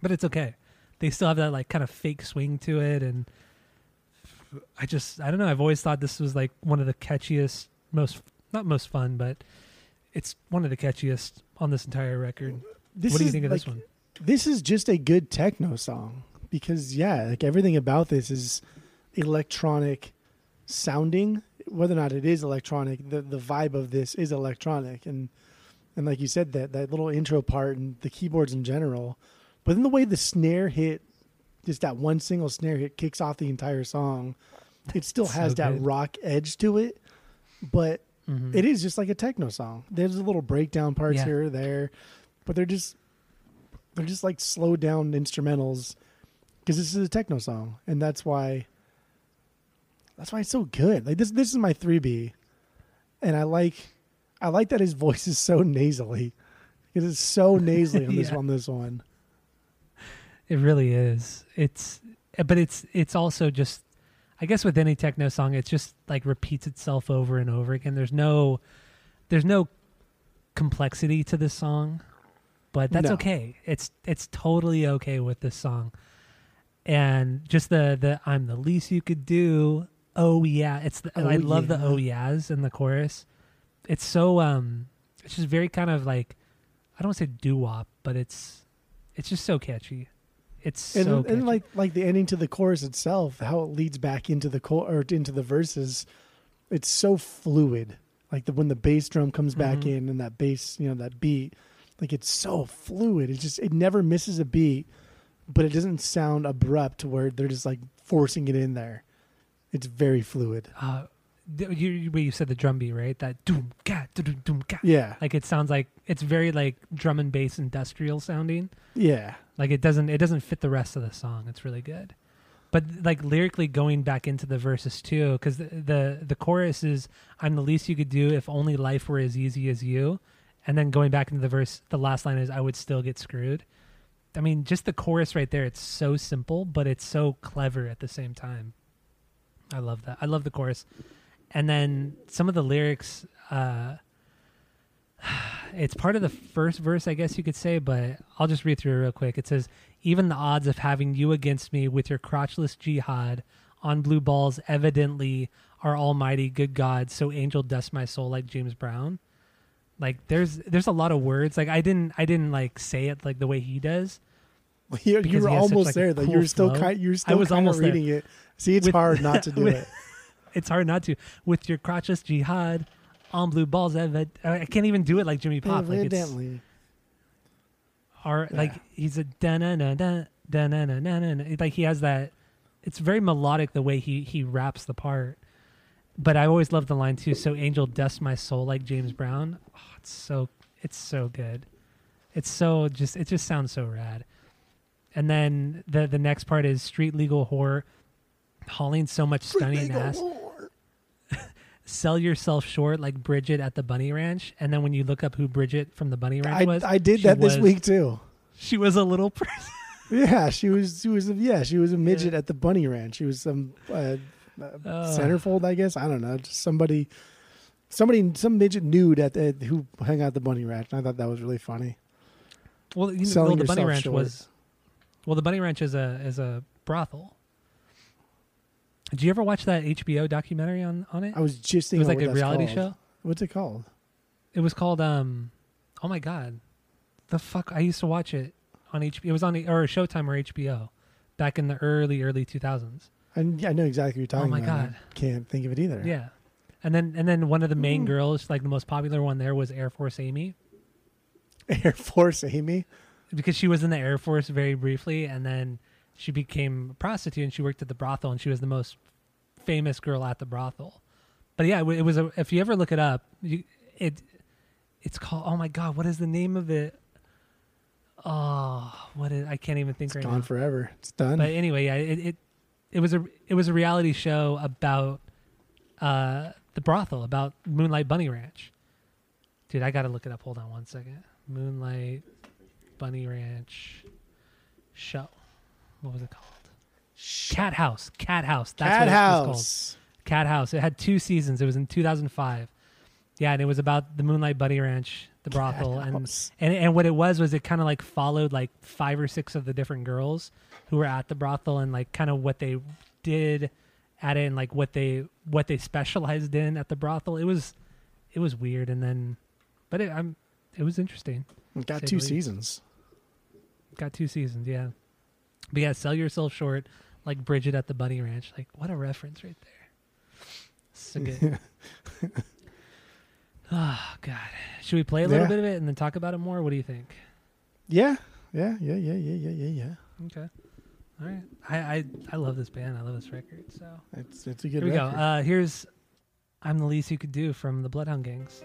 But it's okay. They still have that like kind of fake swing to it, and I just I don't know. I've always thought this was like one of the catchiest, most not most fun, but it's one of the catchiest on this entire record. This what do you think of this one? This is just a good techno song because yeah, like everything about this is electronic sounding. Whether or not it is electronic, the the vibe of this is electronic, and and like you said, that that little intro part and the keyboards in general, but then the way the snare hit, just that one single snare hit kicks off the entire song. It still So has that good. rock edge to it, but Mhm. it is just like a techno song. There's a little breakdown parts Yeah. here or there, but they're just they're just like slowed down instrumentals because this is a techno song, and that's why that's why it's so good. Like this this is my three B, and I like I like that his voice is so nasally. It is so nasally on this Yeah. on this one. It really is. It's but it's it's also just I guess with any techno song it's just like repeats itself over and over again. There's no there's no complexity to this song, but that's No. okay. It's it's totally okay with this song. And just the the I'm the least you could do. Oh yeah, it's the, Oh, I love the oh yeahs in the chorus. It's so um it's just very kind of like I don't want to say doo wop, but it's it's just so catchy. It's And, so and catchy. like like the ending to the chorus itself, how it leads back into the chor- or into the verses, it's so fluid. Like the when the bass drum comes back Mhm. in and that bass, you know, that beat, like it's so fluid. It just it never misses a beat, but it doesn't sound abrupt where they're just like forcing it in there. It's very fluid. uh, you you, you said the drum beat right? That doom ga doom doom ga. Yeah, Like it sounds like it's very like drum and bass industrial sounding. yeah, Like it doesn't it doesn't fit the rest of the song. It's really good. But like lyrically going back into the verses too, because the, the the chorus is "I'm the least you could do if only life were as easy as you," and then going back into the verse, the last line is "I would still get screwed." I mean, just the chorus right there. It's so simple, but it's so clever at the same time. I love that. I love the chorus, and then some of the lyrics. Uh, it's part of the first verse, I guess you could say, but I'll just read through it real quick. It says, Even the odds of having you against me with your crotchless jihad on blue balls evidently are almighty good God, so angel dust my soul like James Brown. Like there's there's a lot of words. Like I didn't I didn't like say it like the way he does. you, you were has such, almost like, there though. cool you were still kind. You were I still was almost of there. reading it. See, it's With- hard not to do with- it. It's hard not to. With your crotchless jihad on blue balls evid I can't even do it like Jimmy Pop. Like it's Evidently. or Yeah. like he's a da na na da da na na na na like he has that it's very melodic the way he he raps the part but i always love the line too so angel dust my soul like james brown oh, it's so it's so good it's so just it just sounds so rad and then the the next part is street legal horror hauling so much stunning ass sell yourself short like bridget at the bunny ranch and then when you look up who bridget from the bunny ranch I, was I did that this week too. she was a little person Yeah, she was. She was. Yeah, she was a midget at the Bunny Ranch. She was some uh, uh, centerfold, I guess. I don't know. Just somebody, somebody, some midget nude at the who hung out at the Bunny Ranch. I thought that was really funny. Well, you know, well, the Bunny Ranch short. was. Well, the Bunny Ranch is a is a brothel. Did you ever watch that HBO documentary on on it? I was just thinking about it was like a reality called. show. What's it called? It was called um, oh my god, the fuck! I used to watch it on HBO. It was on the, or Showtime or HBO, back in the early early two thousands. I, I know exactly what you're talking. Oh my about. God. I can't think of it either. Yeah, and then and then one of the main Mm. girls, like the most popular one there, was Air Force Amy Air Force Amy. because she was in the Air Force very briefly, and then she became a prostitute and she worked at the brothel, and she was the most famous girl at the brothel. but yeah, it was a. If you ever look it up, you, it it's called. Oh my god, what is the name of it? Oh, what is? I can't even think right Gone now. forever. It's done. But anyway, yeah, it, it it was a it was a reality show about uh the brothel about Moonlight Bunny Ranch. Dude, I gotta look it up. Hold on one second. Moonlight Bunny Ranch show. What was it called? Cat House. Cat House. That's Cat what it was called. House. Cat House. It had two seasons. It was in 2005. Yeah, and it was about the Moonlight Bunny Ranch, the brothel, and, and and what it was was it kind of like followed like five or six of the different girls who were at the brothel and like kind of what they did at it and like what they what they specialized in at the brothel. It was it was weird, and then but it I'm it was interesting. Got two least. seasons. Got two seasons, yeah. But yeah, sell yourself short, like Bridget at the Bunny Ranch. Like, what a reference right there. So good. oh God, should we play a little yeah. bit of it and then talk about it more? What do you think? Yeah, yeah, yeah, yeah, yeah, yeah, yeah, yeah. Okay. All right. I, I, I love this band. I love this record. So it's it's a good. Here we record. go. Uh, here's "I'm the Least You Could Do" from the Bloodhound Gangs.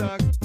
Stuck.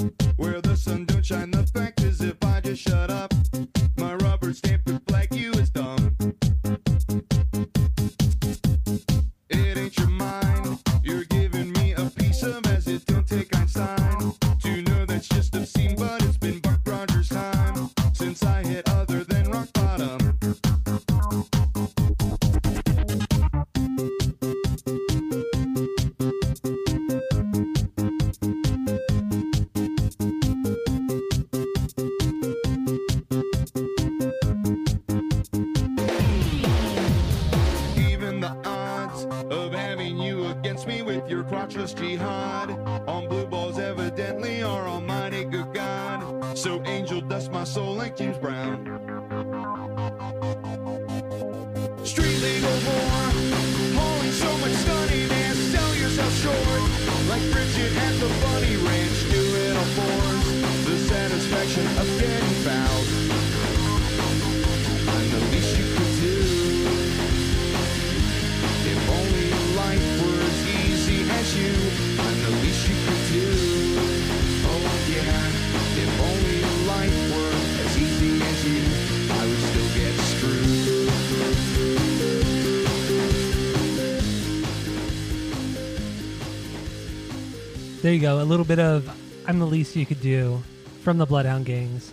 There you go. A little bit of "I'm the Least You Could Do" from the Bloodhound Gangs.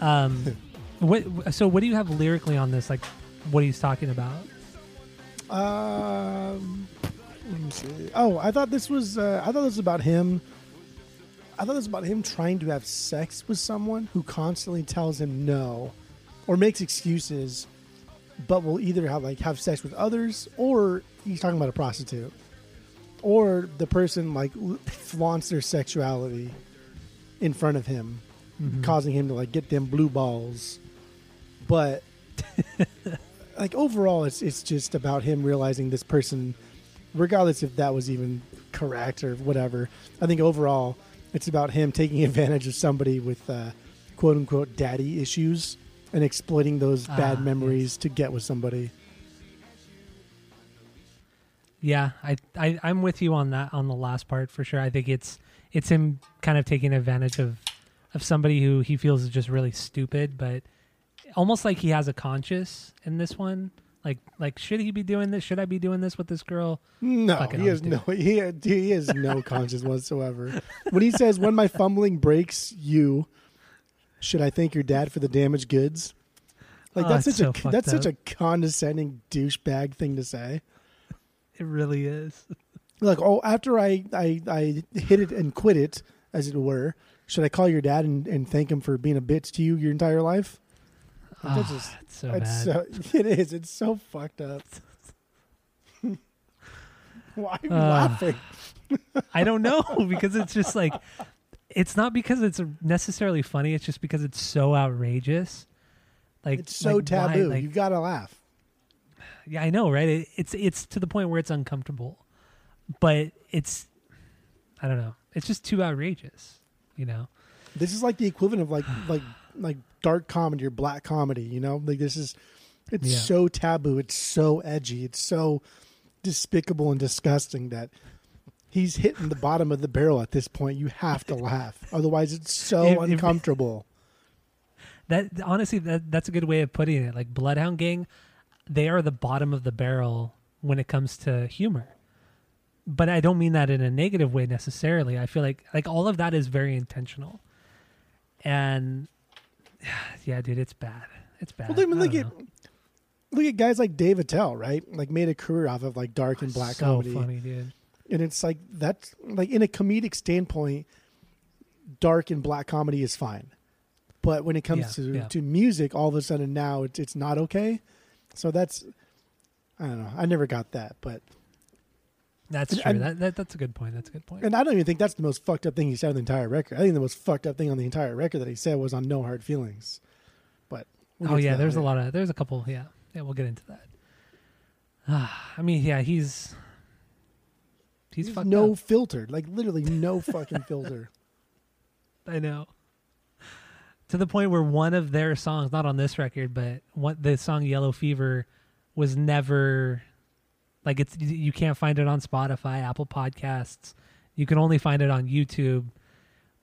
Um, what? So what do you have lyrically on this? Like, what he's talking about? Um, let me see. Oh, I thought this was. Uh, I thought this was about him. I thought this was about him trying to have sex with someone who constantly tells him no, or makes excuses, but will either have like have sex with others, or he's talking about a prostitute, or the person like flaunts their sexuality in front of him, causing him to like get them blue balls, but like overall it's it's just about him realizing this person regardless if that was even correct or whatever i think overall it's about him taking advantage of somebody with uh, quote unquote daddy issues and exploiting those bad Ah, memories to get with somebody Yeah, I, I I'm with you on that on the last part for sure. I think it's it's him kind of taking advantage of of somebody who he feels is just really stupid, but almost like he has a conscience in this one. Like like should he be doing this? Should I be doing this with this girl? no Fucking he has no he, he has no conscience whatsoever when he says when my fumbling breaks you should i thank your dad for the damaged goods like Oh, that's such so a that's such a condescending douchebag thing to say It really is. like oh after I, I i hit it and quit it as it were should i call your dad and, and thank him for being a bitch to you your entire life Like, that's Ah, just it's so it's bad. so it is. It's so fucked up. Why are you Uh, laughing? I don't know because it's just like it's not because it's necessarily funny. It's just because it's so outrageous. Like It's so like, why- taboo. like, you gotta laugh. Yeah, I know, right? It, it's it's to the point where it's uncomfortable, but it's I don't know. It's just too outrageous, you know. This is like the equivalent of like like like dark comedy or black comedy. You know, like this is. It's Yeah. so taboo. It's so edgy. It's so despicable and disgusting that he's hitting the bottom of the barrel at this point. You have to laugh, otherwise it's so if- uncomfortable. That honestly, that that's a good way of putting it. Like Bloodhound Gang, they are the bottom of the barrel when it comes to humor. But I don't mean that in a negative way necessarily. I feel like like all of that is very intentional. And yeah, dude, it's bad. It's bad. Well, I mean, look at look at guys like Dave Attell, right? Like made a career off of like dark and black so comedy, funny, dude. and it's like that's like in a comedic standpoint, dark and black comedy is fine, but when it comes Yeah, to yeah. to music, all of a sudden now it's it's not okay. So that's I don't know. I never got that, but That's true. and- that, that that's a good point. That's a good point. and I don't even think that's the most fucked up thing he said on the entire record. I think the most fucked up thing on the entire record that he said was on No Hard Feelings. But we'll oh yeah, there's a lot of there's a couple. Yeah, yeah, we'll get into that. Ah, I mean, yeah, he's he's fucked no up. filter, like literally no fucking filter. I know. To the point where one of their songs, not on this record, but what the song "Yellow Fever" was never like it's you can't find it on Spotify, Apple Podcasts. You can only find it on YouTube,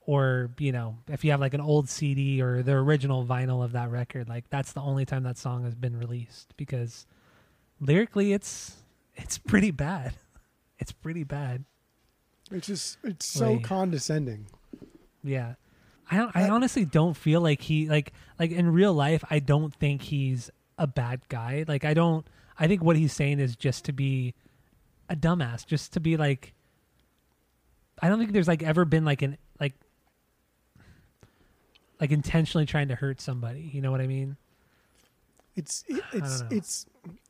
or you know, if you have like an old CD or the original vinyl of that record, like that's the only time that song has been released because lyrically, it's it's pretty bad. It's pretty bad. It's just it's so Like- condescending. Yeah. I don't, I Uh, honestly don't feel like he like like in real life I don't think he's a bad guy. Like I don't I think what he's saying is just to be a dumbass, just to be like I don't think there's like ever been like an like like intentionally trying to hurt somebody. You know what I mean? It's it, it's it's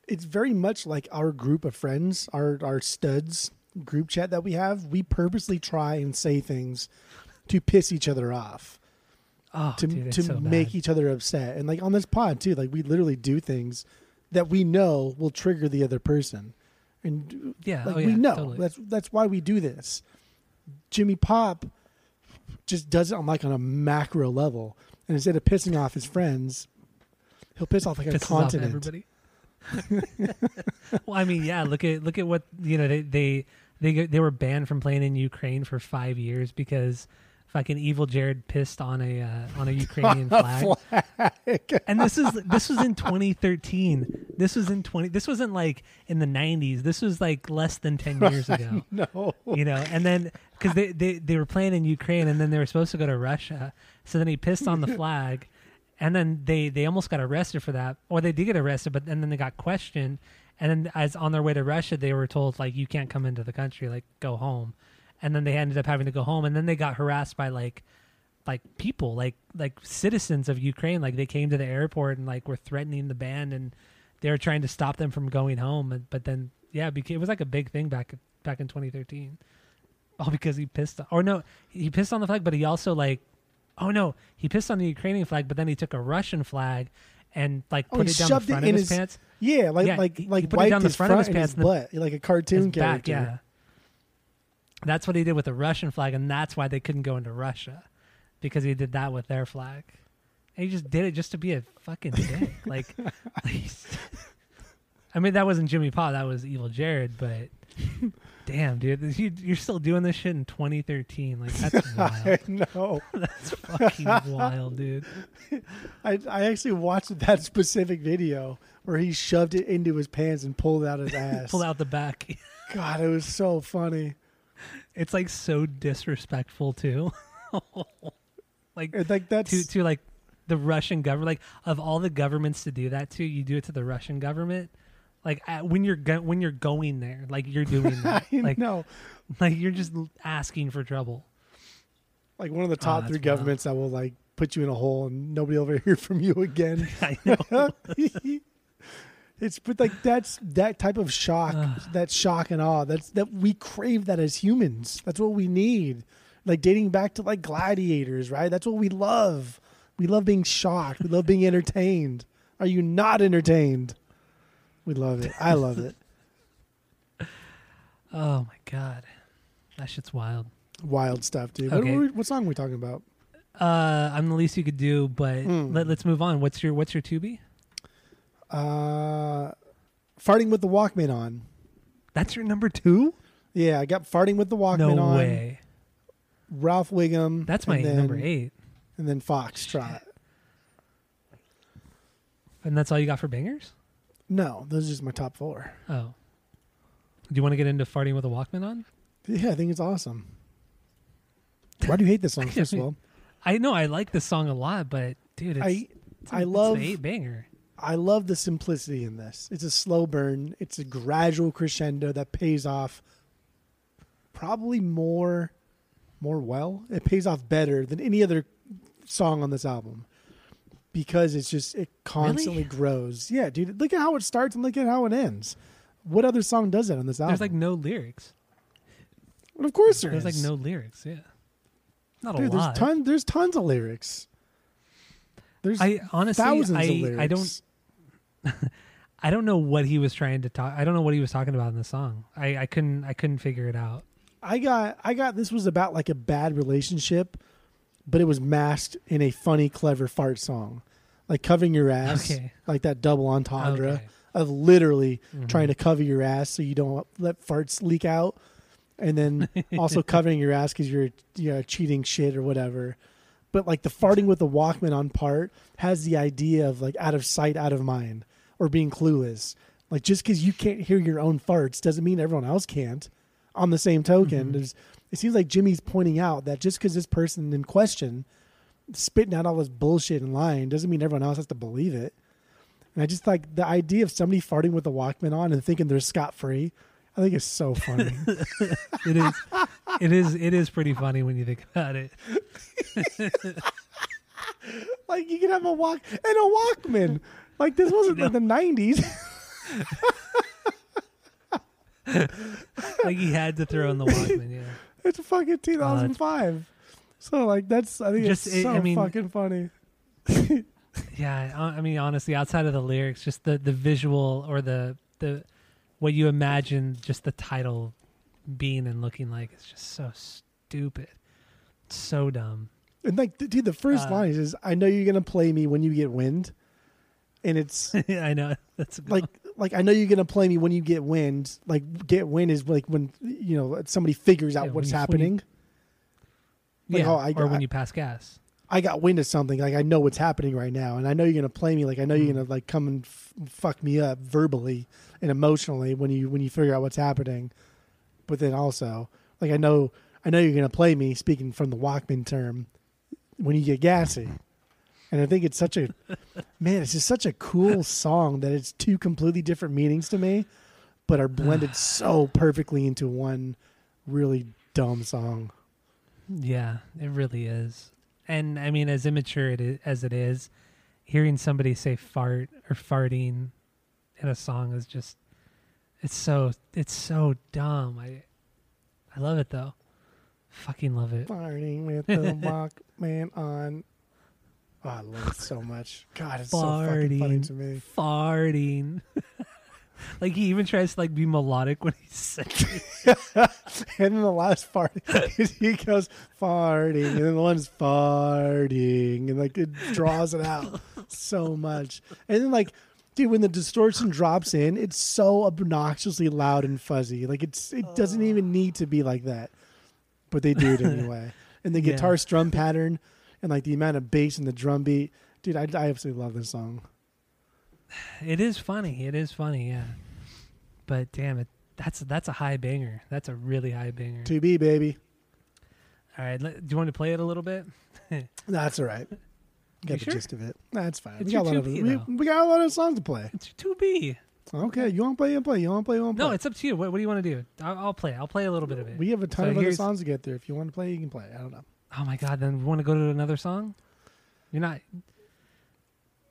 it's very much like our group of friends, our our studs group chat that we have. We purposely try and say things to piss each other off, Oh, to dude, to so make bad. each other upset. And like on this pod too, like we literally do things that we know will trigger the other person. And Yeah, like oh, we yeah, know totally. that's that's why we do this. Jimmy Pop just does it on like on a macro level, and instead of pissing off his friends, he'll piss off like a pisses continent. everybody. well, I mean, yeah. Look at look at what you know. They they they they were banned from playing in Ukraine for five years because fucking evil Jared pissed on a uh, on a Ukrainian flag. And this is this was in 2013. This was in 20. This wasn't like in the 90s. This was like less than 10 years ago No. you know and then because they, they they were playing in ukraine and then they were supposed to go to russia so then he pissed on the flag and then they they almost got arrested for that or they did get arrested but and then they got questioned and then as on their way to russia they were told like you can't come into the country like go home and then they ended up having to go home and then they got harassed by like like people like like citizens of ukraine. Like they came to the airport and like were threatening the band and they were trying to stop them from going home but then yeah it, was like a big thing back back in 2013 all because he pissed or no he pissed on the flag but he also like oh no he pissed on the ukrainian flag but then he took a russian flag and like Oh, put it down the front in of his, his- pants. Yeah, like Yeah, like like he put it down the front of his and pants his and the- butt like a cartoon his back character. yeah that's what he did with the russian flag and that's why they couldn't go into russia because he did that with their flag. And he just did it just to be a fucking dick. Like i mean that wasn't jimmy pop that was evil jared but damn dude you, you're still doing this shit in 2013 like that's wild. no, that's fucking wild dude. I I actually watched that specific video where he shoved it into his pants and pulled out his ass. pulled out the back. God, it was so funny. It's like so disrespectful too like And, like that's to to like the Russian government. Like of all the governments to do that to, you do it to the Russian government. Like at, when you're go- when you're going there, like you're doing that. Like know. like you're just asking for trouble. Like one of the top oh, that's three wild. governments that will like put you in a hole and nobody will ever hear from you again. I know. It's but like that's that type of shock, that shock and awe. That's that we crave that as humans. That's what we need. Like dating back to like gladiators, right? That's what we love. We love being shocked. We love being entertained. Are you not entertained? We love it. I love it. Oh my god, that shit's wild. Wild stuff, dude. Okay. What, what song are we talking about? Uh, I'm the least you could do, but Mm. let, let's move on. What's your What's your two B? Uh, farting with the Walkman on. That's your number two? Yeah, I got farting with the Walkman No on. way. Ralph Wiggum. That's my and then, number eight, And then Foxtrot. and that's all you got for bangers. No, those are just my top four. Oh, do you want to get into farting with a Walkman on? Yeah, I think it's awesome. Why do you hate this song? First of all, I know I like this song a lot, but dude, it's, I it's I it's love an eight banger. I love the simplicity in this. It's a slow burn. It's a gradual crescendo that pays off probably more more well. It pays off better than any other song on this album because it's just it constantly grows. Yeah, dude, look at how it starts and look at how it ends. What other song does that on this album? There's like no lyrics. Well, of course there There's like no lyrics. Yeah, not Dude, a there's lot. ton there's tons of lyrics. There's I honestly, thousands I, of lyrics. I don't, I don't know what he was trying to talk. I don't know what he was talking about in the song. I, I couldn't, I couldn't figure it out. I got I got this was about like a bad relationship, but it was masked in a funny, clever fart song. Like covering your ass. Okay. Like that double entendre Okay. of literally Mhm. trying to cover your ass so you don't let farts leak out. And then also covering your ass because you're you know, cheating shit or whatever. But like the farting with the Walkman on part has the idea of like out of sight, out of mind, or being clueless. Like just because you can't hear your own farts doesn't mean everyone else can't. On the same token, Mhm. it seems like Jimmy's pointing out that just because this person in question spitting out all this bullshit and lying doesn't mean everyone else has to believe it. And I just like the idea of somebody farting with a Walkman on and thinking they're scot free. I think it's so funny. It is, it is, it is pretty funny when you think about it. like you can have a walk and a Walkman. Like this wasn't like the nineties. Like he had to throw in the Walkman. Yeah. it's fucking two thousand five. so like that's I think Just, it's it- so I mean- fucking funny. Yeah, I I mean, honestly, outside of the lyrics, just the the visual or the the what you imagine, just the title being and looking like, is just so stupid, so dumb. And like dude, the first Uh, line is I know you're gonna play me when you get wind. And it's I know that's like one. like I know you're gonna play me when you get wind. Like get wind is like when you know somebody figures out Yeah, what's you- happening. yeah, like, oh, I- or when you pass gas. I got wind of something. Like I know what's happening right now, and I know you're gonna play me. Like I know you're Mm. gonna like come and f- fuck me up verbally and emotionally when you when you figure out what's happening. But then also, like I know I know you're gonna play me. Speaking from the Walkman term, when you get gassy, and I think it's such a man. It's just such a cool song that it's two completely different meanings to me, but are blended so perfectly into one really dumb song. Yeah, it really is. And I mean, as immature it is, as it is, hearing somebody say fart or farting in a song is just it's so it's so dumb. I I love it though. Fucking love it. farting with the Walkman on. Oh, I love it so much. God, it's so fucking funny to me. Farting. like he even tries to like be melodic when he says it. And then the last part, he goes farting, and then the one's farting, and like it draws it out so much. And then like, dude, when the distortion drops in, it's so obnoxiously loud and fuzzy. Like it's it doesn't even need to be like that, but they do it anyway. And the Yeah. guitar strum pattern, and like the amount of bass in the drum beat, dude, I, I absolutely love this song. It is funny. It is funny, yeah. But damn it, that's that's a high banger. That's a really high banger. To be baby. All right, let, do you want to play it a little bit? That's all right. You Get the sure? gist of it. That's fine. It's we, got a lot of, 2B we, we got a lot of songs to play. It's two B. Okay, you want to play? You want to play? You want to play? You want to play? No, it's up to you. What, what do you want to do? I'll, I'll play. I'll play a little bit of it. we have a ton So of other songs to get through. If you want to play, you can play. I don't know. oh my god! Then we want to go to another song. You're not.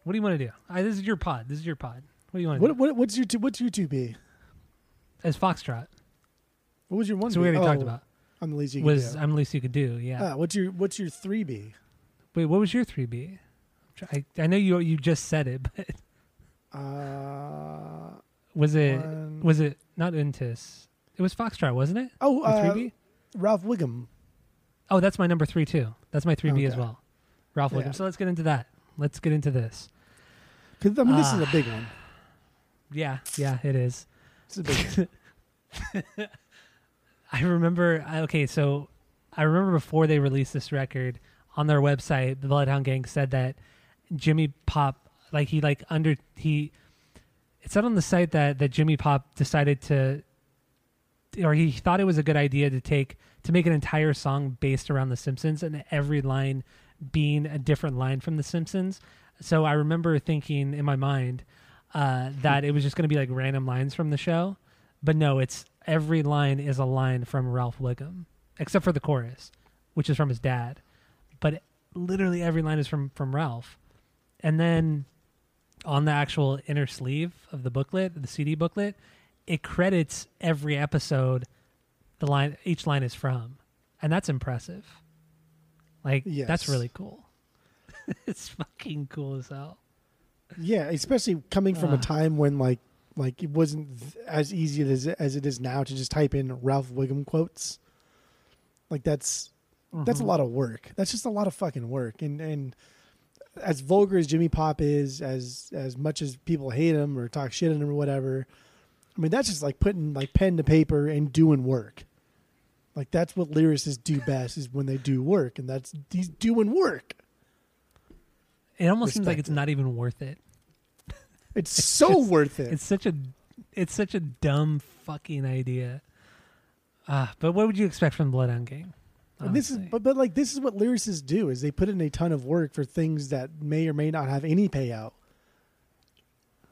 What do you want to do? I, this is your pod. This is your pod. What do you want to What, do? what what's your two, what's your two B? As Foxtrot. What was your one? So we already talked Oh, about. I'm the least you Was can do. I'm the least you could do. Yeah. Ah, what's your what's your three B? Wait, what was your three B? I, I know you you just said it, but Uh, was it one- was it not Uhn Tiss? It was Foxtrot, wasn't it? oh uh, three B. Ralph Wiggum. Oh, that's my number three too. That's my three B as well. Ralph Yeah. Wiggum. So let's get into that. Let's get into this. 'Cause, I mean, this is Ah. a big one. Yeah, yeah, it is. It's a big one. I remember. Okay, so I remember before they released this record on their website, the Bloodhound Gang said that Jimmy Pop, like he like under he, it said on the site that that Jimmy Pop decided to, or he thought it was a good idea to take to make an entire song based around The Simpsons and every line being a different line from The Simpsons. So I remember thinking in my mind uh, that it was just going to be like random lines from the show, but no, it's every line is a line from Ralph Wiggum, except for the chorus, which is from his dad. But literally every line is from from Ralph. And then on the actual inner sleeve of the booklet, the CD booklet, it credits every episode the line each line is from. And that's impressive. Like that's really cool. it's fucking cool as hell. Yeah, especially coming from Ah. a time when like like it wasn't as easy as as it is now to just type in Ralph Wiggum quotes. Like that's that's a lot of work. That's just a lot of fucking work. And and as vulgar as Jimmy Pop is, as as much as people hate him or talk shit on him or whatever, I mean that's just like putting like pen to paper and doing work. Like that's what lyricists do best is when they do work, and that's he's doing work. It almost seems like it's not even worth it. It's so just- worth it. It's such a it's such a dumb fucking idea. Ah, but what would you expect from Bloodhound Gang? And this is but but like this is what lyricists do is they put in a ton of work for things that may or may not have any payout.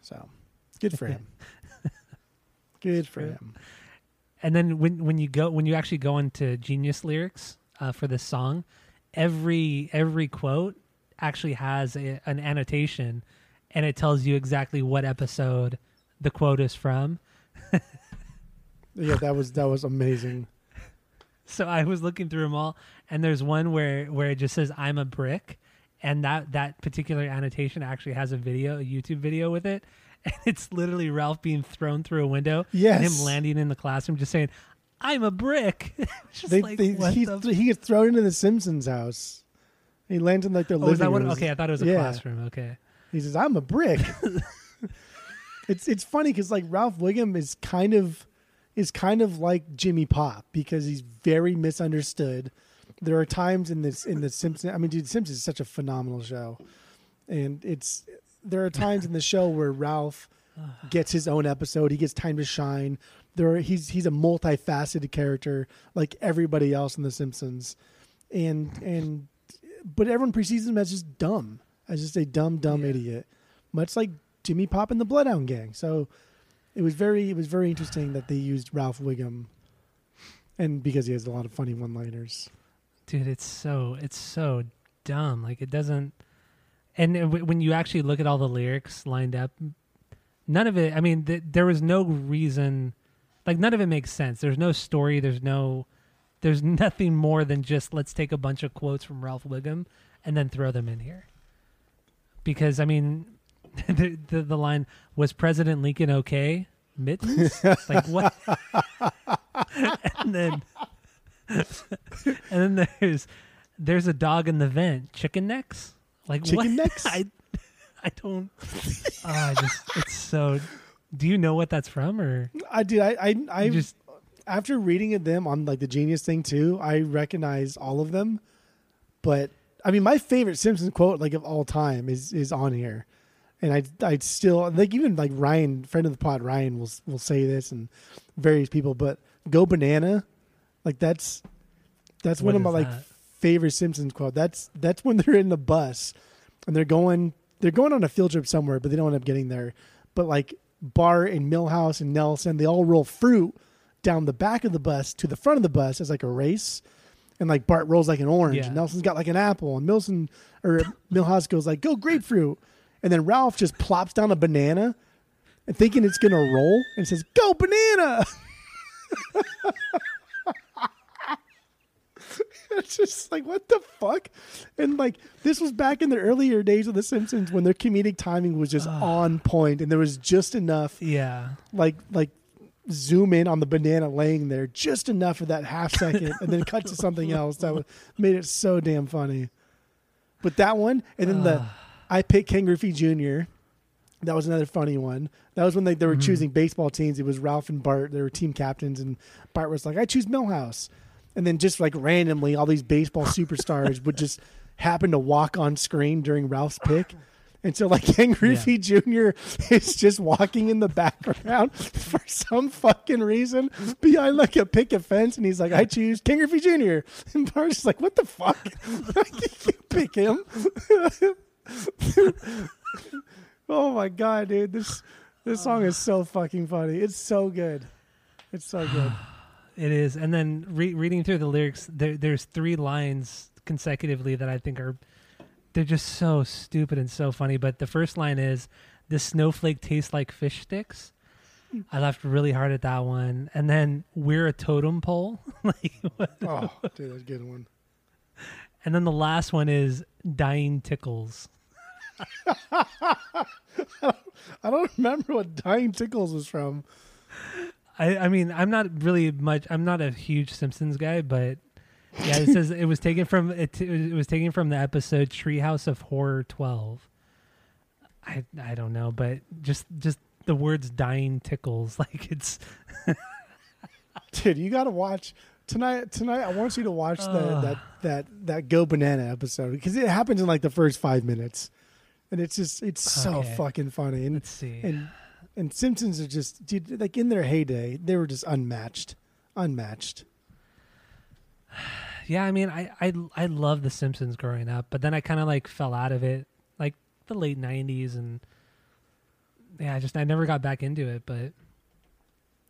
So good for him. good for him. and then when when you go when you actually go into Genius lyrics uh, for this song, every every quote actually has a, an annotation, and it tells you exactly what episode the quote is from. Yeah, that was that was amazing. So I was looking through them all, and there's one where where it just says "I'm a brick," and that that particular annotation actually has a video, a YouTube video with it, and it's literally Ralph being thrown through a window, and Yes. him landing in the classroom, just saying, "I'm a brick." They, like, they, he, the he gets thrown into the Simpsons house. He lands in like their Oh, living is that what? room. Okay, I thought it was a Yeah. classroom. Okay. He says, "I'm a brick." it's it's funny because like Ralph Wiggum is kind of is kind of like Jimmy Pop because he's very misunderstood. There are times in this in the Simpsons. I mean, dude, Simpsons is such a phenomenal show, and it's there are times in the show where Ralph gets his own episode. He gets time to shine. There, are, he's he's a multifaceted character like everybody else in the Simpsons, and and but everyone perceives him as just dumb, as just a dumb, dumb Yeah. idiot, much like Jimmy Pop and the Bloodhound Gang. So it was very, it was very interesting that they used Ralph Wiggum, and because he has a lot of funny one-liners. dude it's so it's so dumb like it doesn't and w- when you actually look at all the lyrics lined up none of it i mean th- there was no reason like none of it makes sense there's no story there's no there's nothing more than just let's take a bunch of quotes from ralph wiggum and then throw them in here because i mean the, the, the line was president lincoln okay mittens like what and then and then there's there's a dog in the vent. Chicken necks? Like Chicken what? necks? I I don't. oh, I just it's so. Do you know what that's from, or I did. I, I, I just after reading them on like the Genius thing too, I recognize all of them. But I mean, my favorite Simpsons quote, like of all time, is is on here, and I I still like even like Ryan, friend of the pod, Ryan will will say this, and various people. But go banana, like that's that's What one of my is like favorite Simpsons quote. That's that's when they're in the bus and they're going they're going on a field trip somewhere, but they don't end up getting there. But like Bart and Milhouse and Nelson, they all roll fruit down the back of the bus to the front of the bus as like a race. and like Bart rolls like an orange, Yeah. and Nelson's got like an apple, and Milson or Milhouse goes like, "Go grapefruit," and then Ralph just plops down a banana, and thinking it's gonna roll, and says, "Go banana." it's just like what the fuck and like this was back in the earlier days of the simpsons when their comedic timing was just on point and there was just enough Yeah. like like zoom in on the banana laying there just enough of that half second and then cut to something else that was, made it so damn funny. But that one and then the ah. i picked ken griffey jr that was another funny one. That was when they, they were mm. choosing baseball teams. It was ralph and bart they were team captains and bart was like i choose milhouse and then just like randomly all these baseball superstars would just happen to walk on screen during ralph's pick and so like ken griffey jr is just walking in the background for some fucking reason behind like a picket fence and he's like i choose ken griffey jr and bart's just like what the fuck? You pick him? Oh my god dude this this song is so fucking funny. It's so good. It's so good. It is, and then re- reading through the lyrics, there, there's three lines consecutively that I think are they're just so stupid and so funny. But the first line is, "This snowflake tastes like fish sticks." I laughed really hard at that one, and then we're a totem pole. like, oh dude that's a good one and then the last one is dying tickles. i don't remember what dying tickles was from I, I mean, I'm not really much. I'm not a huge Simpsons guy, but yeah, it says it was taken from it, it was taken from the episode Treehouse of Horror 12. I I don't know, but just just the words "dying tickles" like it's dude you gotta watch tonight tonight i want you to watch the, Ugh. that that that go banana episode because it happens in like the first five minutes and it's just it's so fucking funny and let's see. and and simpsons are just dude like in their heyday they were just unmatched unmatched yeah, I mean, I I I love The Simpsons growing up, but then I kind of like fell out of it, like the late '90s, and yeah, I just I never got back into it. But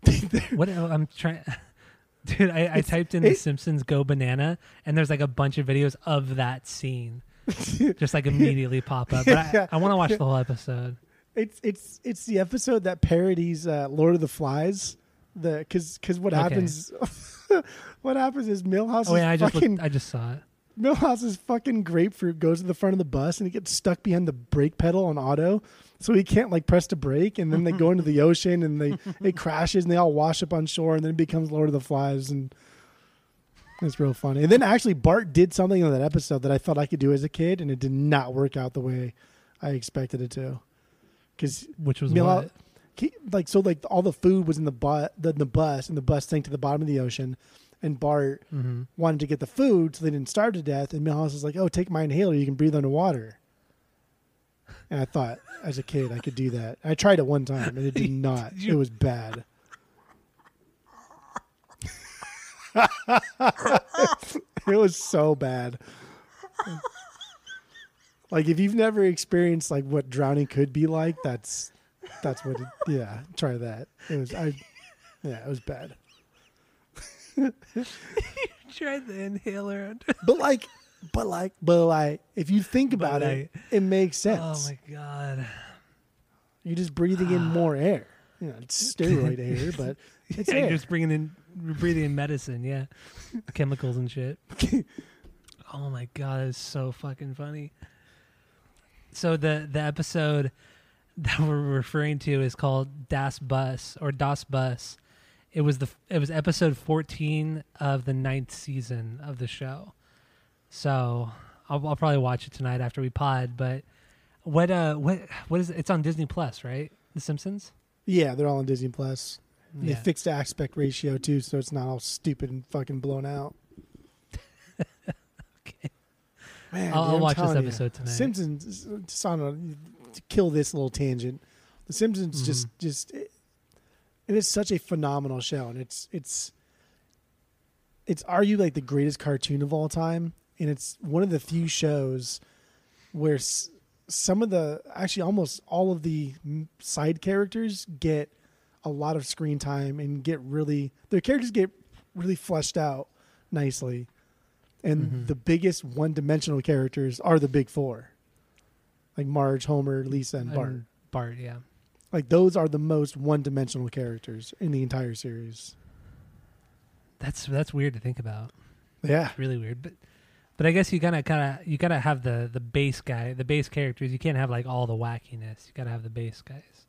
what I'm trying, dude, I, I typed in The Simpsons Go Banana, and there's like a bunch of videos of that scene, just like immediately pop up. But I, Yeah. I want to watch the whole episode. it's it's it's the episode that parodies uh, lord of the flies the because because what Okay. happens what happens is milhouse Oh yeah, I just fucking looked, I just saw it. Milhouse's fucking grapefruit goes to the front of the bus and he gets stuck behind the brake pedal on auto, so he can't like press the brake. And then they go into the ocean and they it crashes and they all wash up on shore and then it becomes Lord of the Flies and it's real funny. And then actually Bart did something in that episode that I thought I could do as a kid and it did not work out the way I expected it to. Because Which was Milhouse, what? Like so like all the food was in the bus the, the bus and the bus sank to the bottom of the ocean and Bart Mm-hmm. wanted to get the food so they didn't starve to death. And Milhouse was like, "Oh, take my inhaler. You can breathe underwater." And I thought, as a kid, I could do that. I tried it one time, and it did not. It was bad. it was so bad. Like if you've never experienced like what drowning could be like, that's that's what. It, yeah, try that. It was I. Yeah, it was bad. You tried the inhaler. under- But like, but like, but like, if you think about But it, it makes oh sense. Oh my god. You're just breathing in more air. You know, it's steroid air, but it's yeah, air. you're just bringing in, you're breathing in medicine, yeah, chemicals and shit. oh my god, it's so fucking funny. So the the episode that we're referring to is called Das Bus or Das Bus. It was the it was episode 14 of the ninth season of the show. So I'll, I'll probably watch it tonight after we pod. But what uh what what is it? it's on Disney Plus, right? The Simpsons. yeah, they're all on Disney Plus. They Yeah. fixed the aspect ratio too, so it's not all stupid and fucking blown out. Okay. Man, I'll- I'll watch this telling you, episode tonight. Simpsons. Just on a, to kill this little tangent. The Simpsons Mm-hmm. just just it, it is such a phenomenal show, and it's it's it's arguably like the greatest cartoon of all time, and it's one of the few shows where s- some of the actually almost all of the side characters get a lot of screen time and get really their characters get really fleshed out nicely and Mhm. the biggest one-dimensional characters are the big four, like Marge, Homer, Lisa, and Bart. And Bart, yeah. Like those are the most one-dimensional characters in the entire series. That's that's weird to think about. Yeah, It's really weird, but but I guess you gotta kind of you gotta have the the base guy, the base characters. You can't have like all the wackiness. You gotta have the base guys.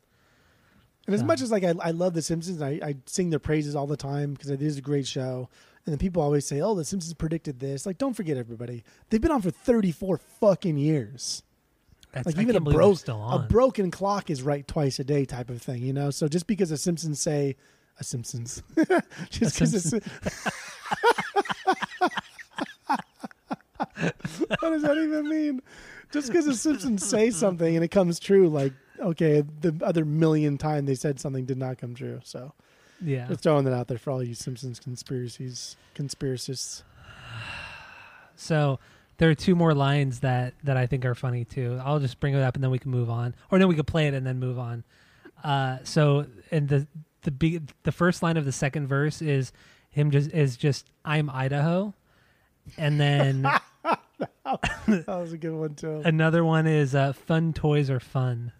And as much as like I, I love The Simpsons, I, I sing their praises all the time because it is a great show. And then people always say, "Oh, The Simpsons predicted this." Like, don't forget, everybody, they've been on for thirty four fucking years. That's Like I even a broke a broken clock is right twice a day, type of thing, you know. So just because the Simpsons say a Simpsons, just because it's what does that even mean? Just because the Simpsons say something and it comes true, like okay, the other million time they said something did not come true. So yeah, just throwing that out there for all you Simpsons conspiracies, conspiracists. So there are two more lines that that I think are funny too. I'll just bring it up and then we can move on, or no, we could play it and then move on. Uh, so and the the be- the first line of the second verse is him just is just I'm Idaho, and then That was a good one too. another one is uh, fun toys are fun.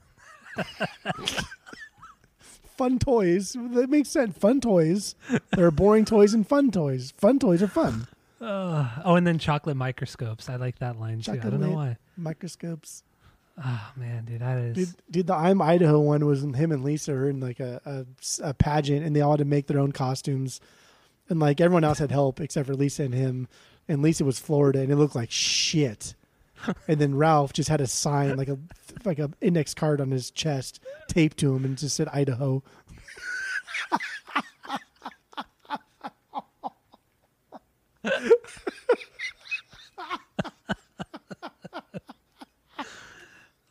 fun toys. That makes sense. Fun toys. There are boring toys and fun toys. Fun toys are fun. Uh, oh, and then chocolate microscopes. I like that line too. I don't know why. Microscopes. Oh man, dude, that is Dude, dude, the I'm Idaho one was him and Lisa were in like a, a, a pageant, and they all had to make their own costumes, and like everyone else had help except for Lisa and him, and Lisa was Florida, and it looked like shit. and then Ralph just had a sign like a like a index card on his chest taped to him, and just said Idaho.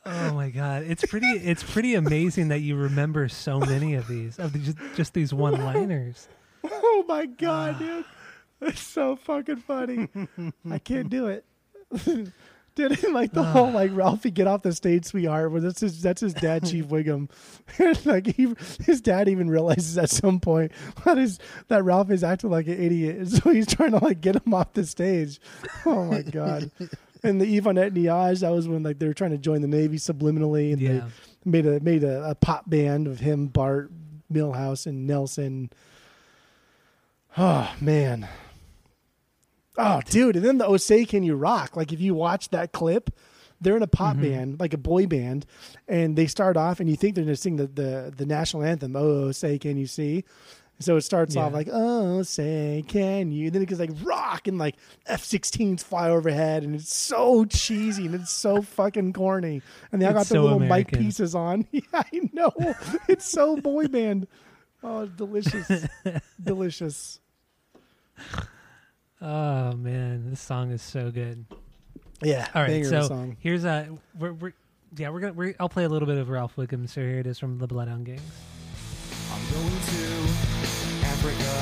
Oh my god, it's pretty. It's pretty amazing that you remember so many of these of the, just, just these one-liners. Oh my god, dude. It's so fucking funny. I can't do it. And, like the whole ah. like Ralphie get off the stage, sweetheart. Where that's his that's his dad, Chief Wiggum. Like he, his dad even realizes at some point that is that Ralph is acting like an idiot, and so he's trying to like get him off the stage. Oh my god! and the Yvan eht nioj, that was when like they were trying to join the Navy subliminally, and Yeah, they made a made a, a pop band of him, Bart, Milhouse, and Nelson. Oh man. Oh, dude! And then the "Osei Can You Rock"? Like if you watch that clip, they're in a pop mm-hmm. band, like a boy band, and they start off, and you think they're going to sing the, the the national anthem. Oh, say can you see? So it starts off like, "Oh, say can you?" And then it goes like rock and like F-16s fly overhead, and it's so cheesy and it's so fucking corny. And they all got so little mic pieces on. yeah, I know. It's so boy band. Oh, delicious, delicious. Oh man, this song is so good. Yeah. All right, banger so song. here's a we're, we're yeah we're gonna we're, I'll play a little bit of Ralph Wiggum. So here it is from the Bloodhound Gangs. I'm going to Africa.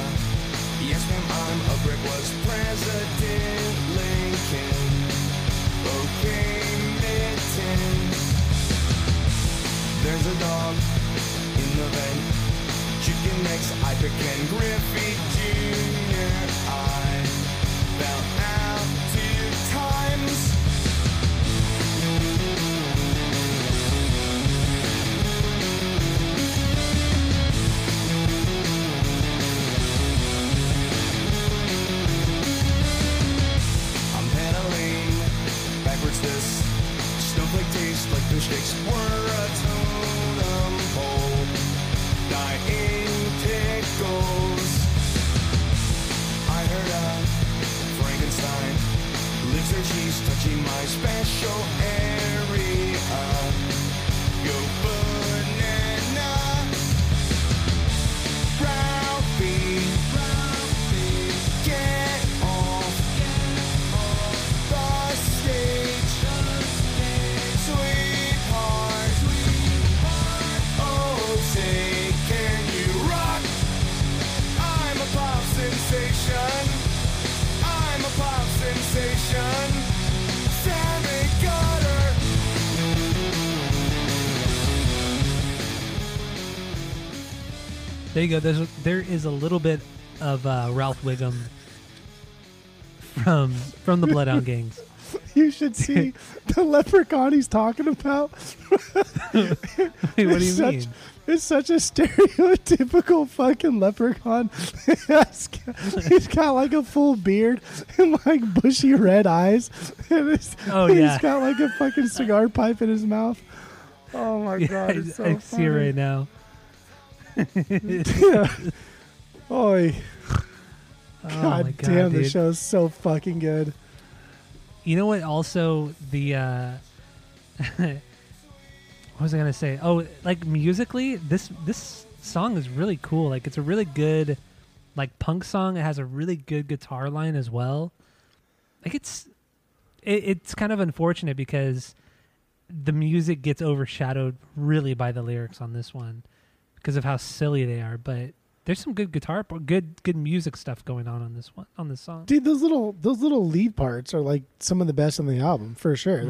Yes, ma'am, I'm a brick. Was President Lincoln okay? Mitten. There's a dog in the vent. Chicken necks, I pick Ken Griffey Jr. I snowflake taste like fish sticks were a lives their cheese touching my special area. There you go. There's a, there is a little bit of uh, Ralph Wiggum from from the Bloodhound Gangs. You should see the leprechaun he's talking about. Wait, what do you It's such- mean? It's such a stereotypical fucking leprechaun. he's got like a full beard and like bushy red eyes. And it's, Oh, he's yeah. got like a fucking cigar pipe in his mouth. Oh my Yeah, god, so I see funny. it right now. yeah. Oh God, god, damn, the dude. show's so fucking good. You know what? Also, the uh, what was I gonna say? Oh, like musically, this this song is really cool. Like, it's a really good like punk song. It has a really good guitar line as well. Like, it's it, it's kind of unfortunate because the music gets overshadowed really by the lyrics on this one because of how silly they are. But there's some good guitar, good good music stuff going on on this one on this song. Dude, those little those little lead parts are like some of the best on the album for sure. It,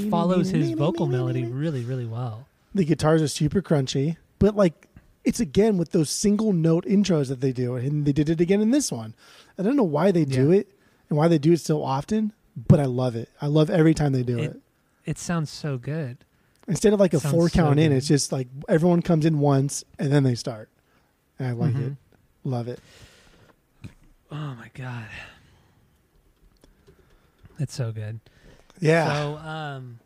it follows his vocal melody really, really well. The guitars are super crunchy, but like it's again with those single note intros that they do, and they did it again in this one. I don't know why they do Yeah. it and why they do it so often, but I love it. I love every time they do it. It- It sounds so good. Instead of like a sounds four so count in, it's just like everyone comes in once and then they start. And I like Mhm. it. Love it. Oh my god, That's so good. Yeah. So, um,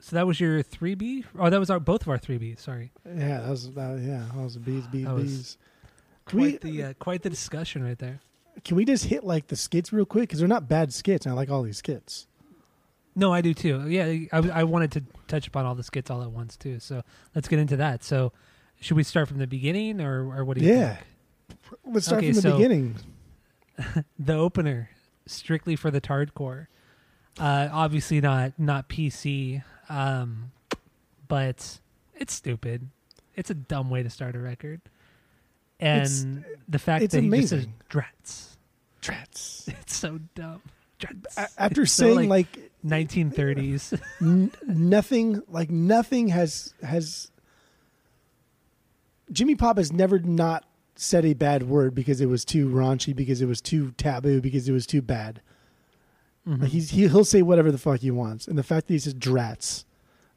so that was your three B. Oh, that was our both of our three B. Sorry, yeah, that was that, yeah, that was Bs, was bees. Can we, quite the uh, quite the discussion right there. can we just hit like the skits real quick? Because they're not bad skits. And I like all these skits. No, I do too. Yeah, I, I wanted to touch upon all the skits all at once too. So let's get into that. So, should we start from the beginning, or or what do you think? Yeah. think? Let's start Okay, from the so- beginning. the opener strictly for the tardcore uh obviously not not pc um but it's stupid it's a dumb way to start a record and It's- the fact that he just says amazing. drats Trats. it's so dumb Drats. After It's saying like, like 1930s n- nothing like nothing has has Jimmy Pop has never not said a bad word because it was too raunchy because it was too taboo because it was too bad. Mhm. Like he's he, he'll say whatever the fuck he wants, and the fact that he says drats,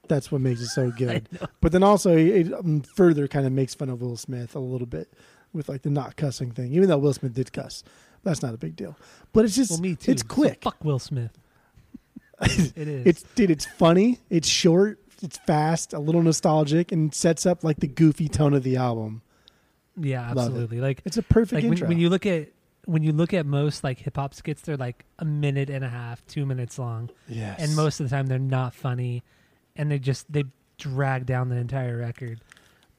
that's what makes it so good. But then also it um, further kind of makes fun of Will Smith a little bit with like the not cussing thing, even though Will Smith did cuss. That's not a big deal. But it's just well me too it's So quick. fuck will smith it is It's dude, it's funny, it's short, it's fast, a little nostalgic, and sets up like the goofy tone of the album. yeah Love it. absolutely like It's a perfect like when, when you look at when you look at most like hip hop skits, they're like a minute and a half, two minutes long, yes. and most of the time they're not funny, and they just they drag down the entire record.